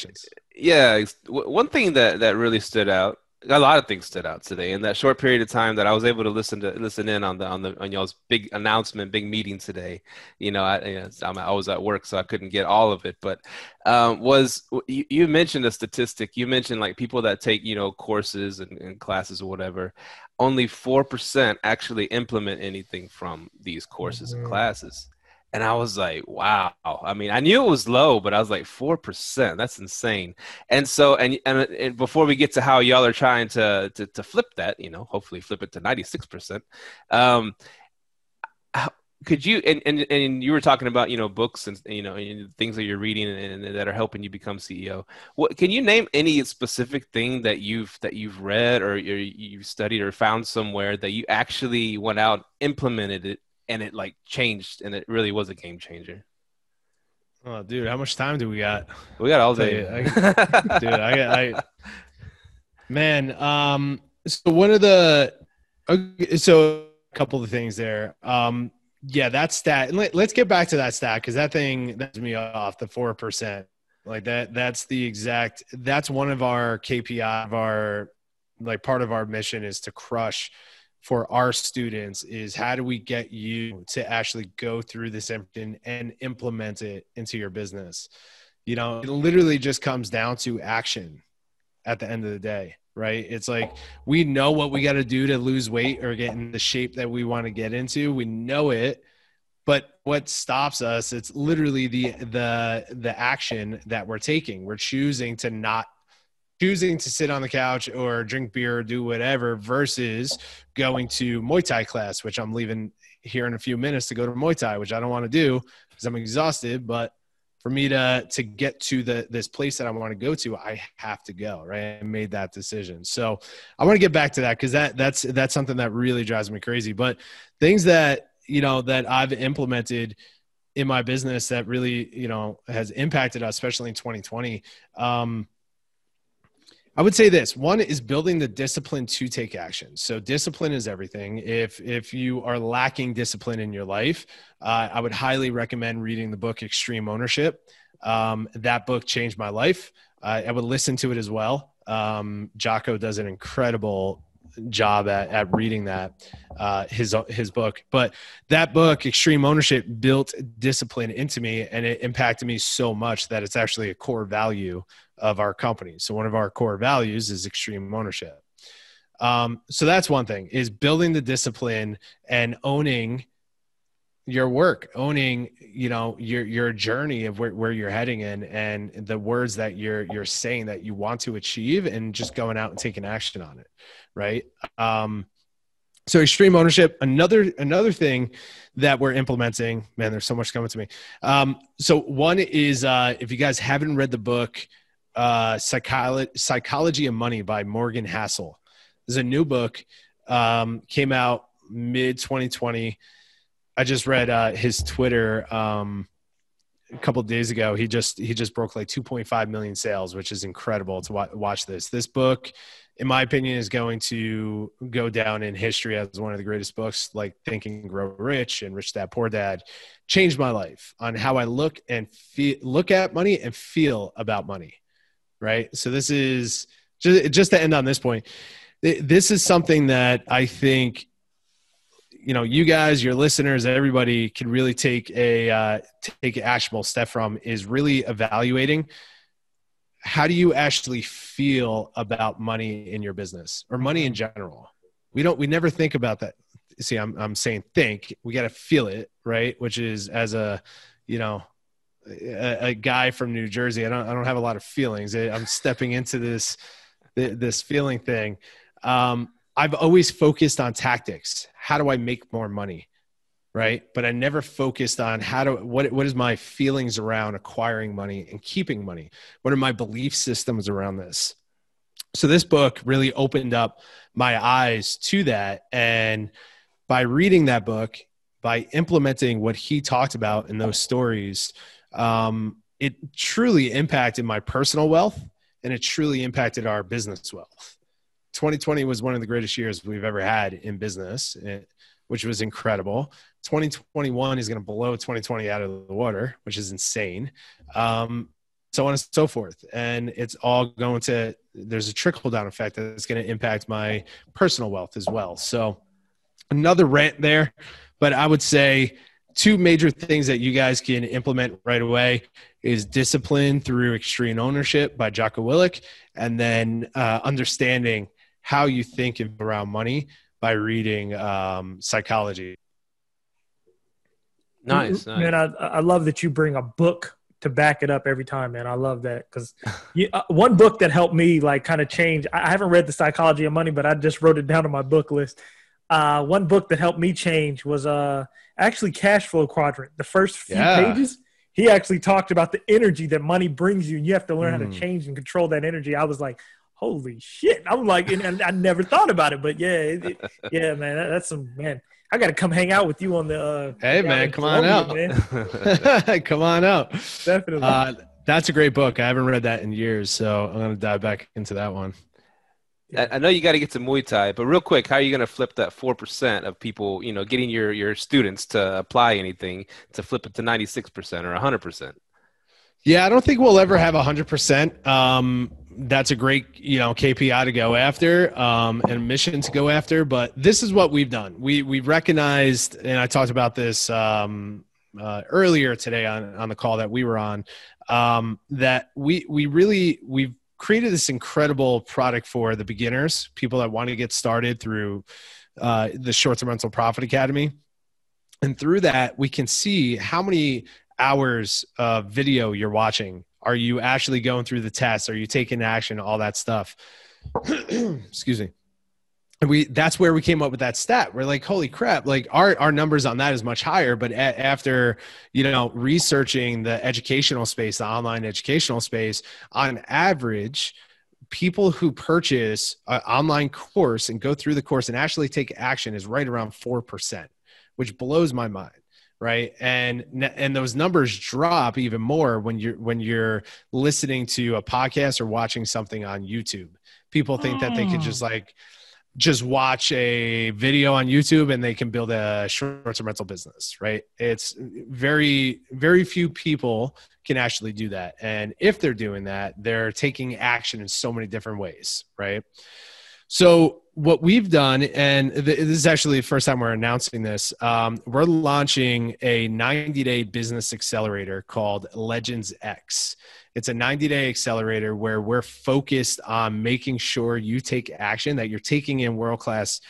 yeah, one thing that that really stood out a lot of things stood out today in that short period of time that I was able to listen to listen in on the on the on y'all's big announcement, big meeting today. You know, I, you know, I was at work, so I couldn't get all of it. But um, was you, you, mentioned a statistic? You mentioned like people that take you know courses and, and classes or whatever. Only four percent actually implement anything from these courses mm-hmm. and classes. And I was like, wow. I mean, I knew it was low, but I was like, 4%. That's insane. And so, and, and, and before we get to how y'all are trying to, to, to flip that, you know, hopefully flip it to 96%. Um, could you, and, and, and you were talking about, you know, books and, you know, things that you're reading and, and that are helping you become CEO. What, can you name any specific thing that you've, that you've read or you've studied or found somewhere that you actually went out, implemented it and it like changed and it really was a game changer. Oh, dude, how much time do we got? We got all day, I, dude. I, I, man. Um, so one of the, okay, so a couple of things there. Um, yeah, that stat. Let, us get back to that stat because that thing that's me off the four percent. Like that. That's the exact. That's one of our KPI of our like part of our mission is to crush for our students is how do we get you to actually go through this and, and implement it into your business? You know it literally just comes down to action at the end of the day right? It's like we know what we got to do to lose weight or get in the shape that we want to get into. We know it but what stops us it's literally the the the action that we're taking. We're choosing to not choosing to sit on the couch or drink beer or do whatever versus going to Muay Thai class, which I'm leaving here in a few minutes to go to Muay Thai, which I don't want to do because I'm exhausted. But for me to to get to the this place that I want to go to, I have to go. Right, I made that decision. So I want to get back to that because that that's that's something that really drives me crazy. But things that you know that I've implemented in my business that really you know has impacted us, especially in 2020. Um, I would say this one is building the discipline to take action. So discipline is everything. If if you are lacking discipline in your life, uh, I would highly recommend reading the book Extreme Ownership. Um, that book changed my life. Uh, I would listen to it as well. Um, Jocko does an incredible job at, at reading that uh, his his book. But that book, Extreme Ownership, built discipline into me, and it impacted me so much that it's actually a core value of our company. So one of our core values is extreme ownership. Um, so that's one thing is building the discipline and owning your work owning you know your your journey of where, where you're heading in and the words that you're you're saying that you want to achieve and just going out and taking action on it right um so extreme ownership another another thing that we're implementing man there's so much coming to me um so one is uh if you guys haven't read the book uh psychology of money by morgan housel is a new book um came out mid 2020 I just read uh, his Twitter um, a couple days ago. He just he just broke like 2.5 million sales, which is incredible to wa- watch this. This book, in my opinion, is going to go down in history as one of the greatest books. Like Thinking Grow Rich and Rich Dad Poor Dad, changed my life on how I look and feel, look at money and feel about money. Right. So this is just just to end on this point. This is something that I think you know you guys your listeners everybody can really take a uh, take actionable step from is really evaluating how do you actually feel about money in your business or money in general? We don't we never think about that. See i'm, I'm saying think we got to feel it right? Which is as a you know a, a, guy from new jersey i don't i don't have a lot of feelings. I'm stepping into this this feeling thing. Um, I've always focused on tactics. How do I make more money? Right. But I never focused on how to, what, what is my feelings around acquiring money and keeping money? What are my belief systems around this? So this book really opened up my eyes to that. And by reading that book, by implementing what he talked about in those stories, um, it truly impacted my personal wealth and it truly impacted our business wealth. 2020 was one of the greatest years we've ever had in business, eh, which was incredible. 2021 is going to blow 2020 out of the water, which is insane. Um, so on and so forth. And it's all going to, there's a trickle down effect that's going to impact my personal wealth as well. So another rant there, but I would say two major things that you guys can implement right away is discipline through extreme ownership by Jocko Willink, and then uh, understanding how you think around money by reading um, psychology. Nice, nice. Man, I, I love that you bring a book to back it up every time, man. I love that because uh, one book that helped me like kind of change. I haven't read the Psychology of Money, but I just wrote it down on my book list. Uh, one book that helped me change was uh, actually Cash Flow Quadrant. The first few yeah. pages, he actually talked about the energy that money brings you, and you have to learn mm. how to mm. change and control that energy. I was like, holy shit. I'm like, and I never thought about it, but yeah, it, it, yeah, man, that, that's some, man. I got to come hang out with you on the. Uh, hey, man, come on out. Man. come on out. Definitely. Uh, that's a great book. I haven't read that in years, so I'm going to dive back into that one. I know you got to get to Muay Thai, but real quick, how are you going to flip that four percent of people? You know, getting your your students to apply anything to flip it to ninety six percent or hundred percent. Yeah, I don't think we'll ever have hundred percent. That's a great you know KPI to go after um, and mission to go after. But this is what we've done. We we recognized, and I talked about this um, uh, earlier today on on the call that we were on. Um, that we we really we've created this incredible product for the beginners, people that want to get started through uh, the Short Term Rental Profit Academy. And through that, we can see how many hours of video you're watching are you actually going through the tests? Are you taking action? All that stuff. Excuse me. We that's where we came up with that stat. We're like, holy crap! Like our our numbers on that is much higher. But a, after you know researching the educational space, the online educational space, on average, people who purchase an online course and go through the course and actually take action is right around four percent, which blows my mind right? And and those numbers drop even more when you're when you're listening to a podcast or watching something on youtube. People think mm. that they could just like just watch a video on youtube and they can build a short-term rental business right? It's very very few people can actually do that. And if they're doing that they're taking action in so many different ways right So what we've done, and this is actually the first time we're announcing this, um, we're launching a 90 day business accelerator called Legends X. It's a 90 day accelerator where we're focused on making sure you take action, that you're taking in world class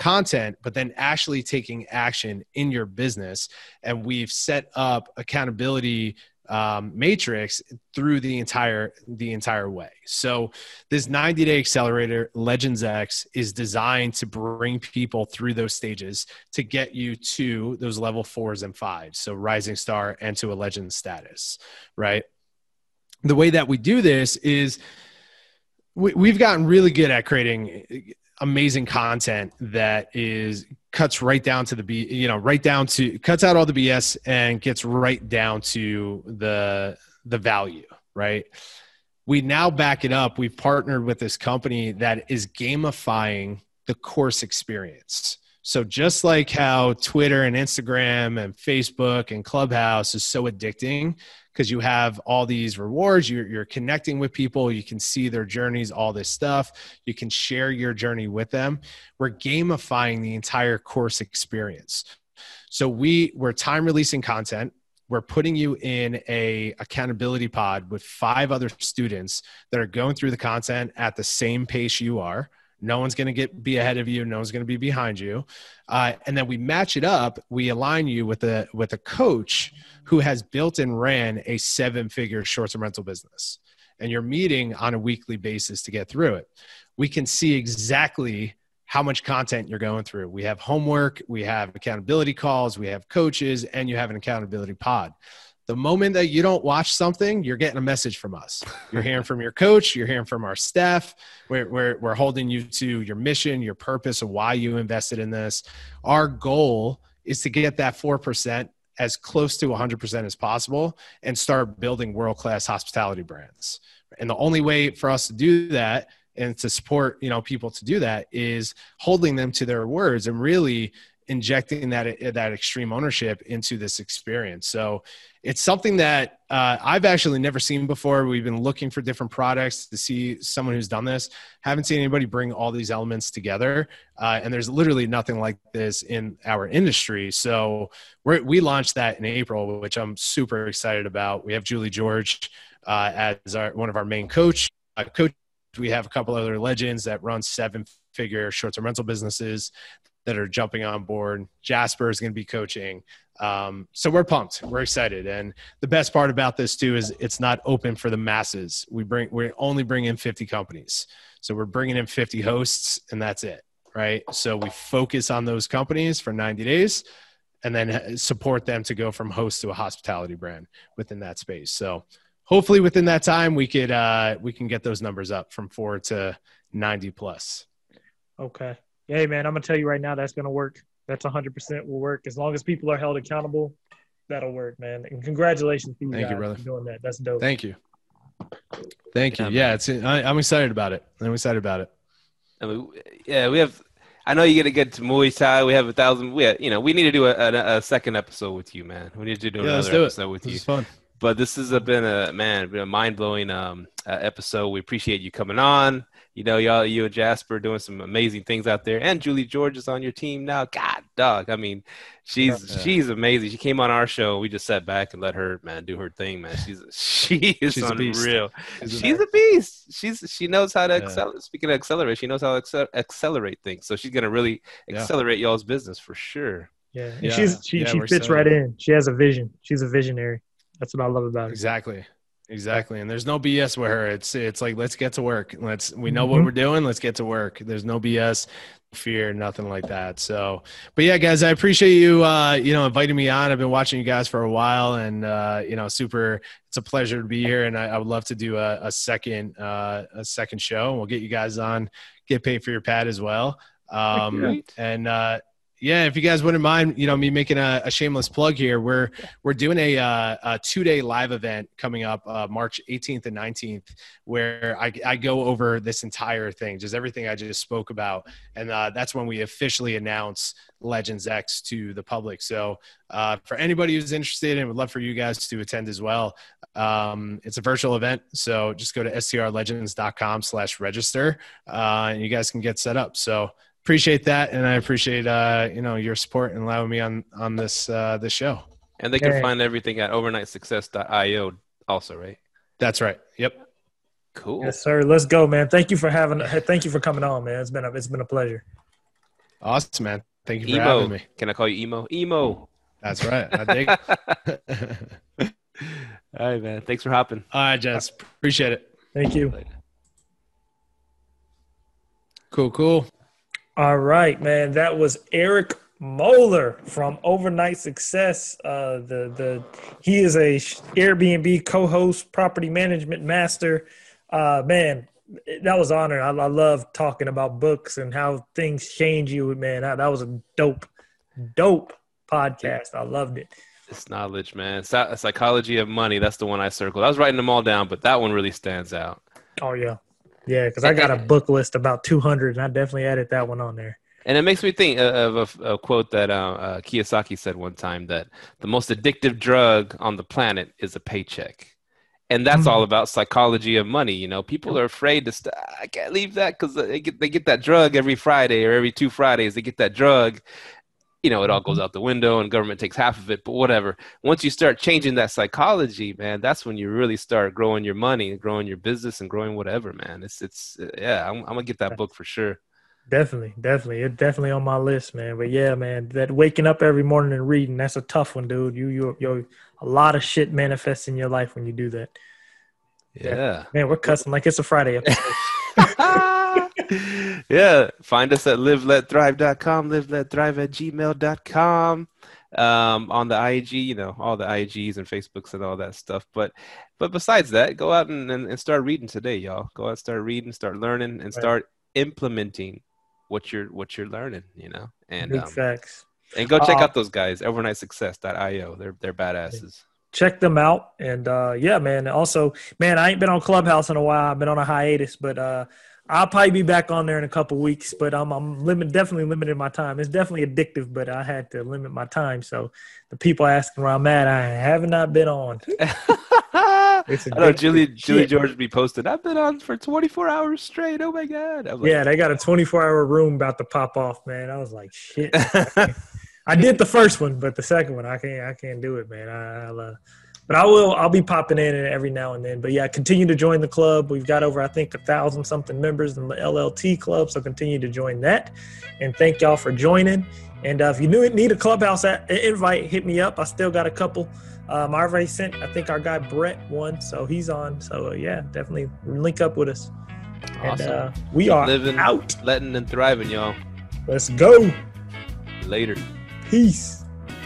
content, but then actually taking action in your business. And we've set up accountability um, matrix through the entire the entire way. So this 90 day accelerator Legends X is designed to bring people through those stages to get you to those level fours and fives. So rising star and to a legend status, right? The way that we do this is we, we've gotten really good at creating amazing content that is cuts right down to the b you know right down to cuts out all the bs and gets right down to the the value right? We now back it up. We've partnered with this company that is gamifying the course experience. So just like how twitter and instagram and facebook and clubhouse is so addicting because you have all these rewards. You're, you're connecting with people. You can see their journeys, all this stuff. You can share your journey with them. We're gamifying the entire course experience. So we we're time releasing content. We're putting you in a accountability pod with five other students that are going through the content at the same pace you are. No one's going to get be ahead of you. No one's going to be behind you. Uh, and then we match it up. We align you with a with a coach who has built and ran a seven figure short term rental business. And you're meeting on a weekly basis to get through it. We can see exactly how much content you're going through. We have homework, we have accountability calls, we have coaches, and you have an accountability pod. The moment that you don't watch something, you're getting a message from us. You're hearing from your coach, you're hearing from our staff. We're, we're, we're holding you to your mission, your purpose of why you invested in this. Our goal is to get that 4% as close to 100% as possible and start building world class hospitality brands. And the only way for us to do that and to support you know people to do that is holding them to their words and really injecting that that extreme ownership into this experience. So it's something that uh, I've actually never seen before. We've been looking for different products to see someone who's done this. Haven't seen anybody bring all these elements together, uh, and there's literally nothing like this in our industry. So we launched that in April, which I'm super excited about. We have Julie George uh, as our one of our main coach uh, coach. We have a couple other legends that run seven figure short-term rental businesses that are jumping on board. Jasper is going to be coaching. Um, so we're pumped. We're excited. And the best part about this too is it's not open for the masses. We bring we only bring in 50 companies. So we're bringing in 50 hosts and that's it, right? So we focus on those companies for 90 days and then support them to go from host to a hospitality brand within that space. So hopefully within that time we could uh, we can get those numbers up from 4 to 90 plus. Okay hey man, I'm gonna tell you right now that's gonna work. That's 100 percent will work as long as people are held accountable. That'll work, man. And congratulations to you Thank guys you, brother. for doing that. That's dope. Thank you. Thank you. Yeah, it's I, am excited about it. I'm excited about it. I mean, yeah, we have. I know you're gonna get to Muay Thai. We have a thousand. We, have, you know, we need to do a, a, a, second episode with you, man. We need to do yeah, another do episode it. with this you. Is fun. But this has been a man, been a mind blowing um, uh, episode. We appreciate you coming on. You know, y'all, you and Jasper doing some amazing things out there, and Julie George is on your team now. God, dog. I mean, she's yeah. she's amazing. She came on our show. We just sat back and let her man do her thing. Man, she's she is she's unreal. She's, she's a beast. She's she knows how to yeah. accelerate. Speaking of accelerate, she knows how to accelerate things. So she's gonna really accelerate yeah. y'all's business for sure. Yeah, she's she she fits so, right in. She has a vision. She's a visionary. That's what I love about her. Exactly. Exactly. And there's no BS with her. It's it's like let's get to work. Let's we know mm-hmm. what we're doing. Let's get to work. There's no BS, fear, nothing like that. So but yeah, guys, I appreciate you uh, you know, inviting me on. I've been watching you guys for a while and uh, you know, super it's a pleasure to be here and I, I would love to do a, a second uh a second show and we'll get you guys on, get paid for your pad as well. Um and uh yeah, if you guys wouldn't mind, you know, me making a, a shameless plug here, we're we're doing a, uh, a two day live event coming up uh, March 18th and 19th, where I, I go over this entire thing, just everything I just spoke about, and uh, that's when we officially announce Legends X to the public. So uh, for anybody who's interested and would love for you guys to attend as well, um, it's a virtual event. So just go to strlegends.com/register, uh, and you guys can get set up. So appreciate that, and I appreciate uh, you know your support and allowing me on on this uh, this show. And they can find everything at overnightsuccess.io also, right? That's right. Yep. Cool. Yes, sir. Let's go, man. Thank you for having. Thank you for coming on, man. It's been a it's been a pleasure. Awesome, man. Thank you for Emo. having me. Can I call you emo? Emo. That's right. I dig. All right, man. Thanks for hopping. All right, Jess. Appreciate it. Thank you. Cool, cool. All right, man. That was Eric Moeller from Overnight Success. Uh, the the he is a Airbnb co-host, property management master. Uh, man, that was honor. I, I love talking about books and how things change you. Man, that, that was a dope, dope podcast. I loved it. It's knowledge, man. Psychology of money. That's the one I circled. I was writing them all down, but that one really stands out. Oh yeah, yeah. Because I got a book list about two hundred, and I definitely added that one on there. And it makes me think of a, a quote that uh, uh, Kiyosaki said one time that the most addictive drug on the planet is a paycheck. And that's all about psychology of money. You know, people are afraid to. St- I can't leave that because they get they get that drug every Friday or every two Fridays. They get that drug, you know, it all goes mm-hmm. out the window and government takes half of it, but whatever. Once you start changing that psychology, man, that's when you really start growing your money, growing your business, and growing whatever, man. It's it's uh, yeah, I'm, I'm gonna get that book for sure. Definitely, definitely, it's definitely on my list, man. But yeah, man, that waking up every morning and reading, that's a tough one, dude. You you you a lot of shit manifests in your life when you do that. Yeah, man, we're cussing like it's a Friday episode. yeah, find us at liveletthrive.com, liveletthrive at gmail.com. Um, on the IG, you know, all the IGs and Facebooks and all that stuff. But but besides that, go out and, and, and start reading today, y'all. Go out and start reading, start learning, and start implementing what you're what you're learning, you know. And um, facts. and go check Uh, out those guys, overnightsuccess.io. They're they're badasses. check them out and uh yeah man also man i ain't been on clubhouse in a while i've been on a hiatus but uh i'll probably be back on there in a couple weeks but i'm i'm limit definitely limiting my time it's definitely addictive but i had to limit my time so the people asking where i'm at i have not been on I know addictive Julie Julie. George be posted. I've been on for 24 hours straight. Oh my god. Like, yeah they got a 24 hour room about to pop off man i was like shit i did the first one but the second one i can't i can't do it man I, i'll uh, but I will. I'll be popping in every now and then. But yeah, continue to join the club. We've got over, I think, a thousand something members in the LLT club. So continue to join that. And thank y'all for joining. And uh, if you knew need a clubhouse a- invite, hit me up. I still got a couple. Um, I already sent. I think our guy Brett one, so he's on. So uh, yeah, definitely link up with us. And Awesome. uh, we are Living, out. letting and thriving, y'all. Let's go. Later. Peace.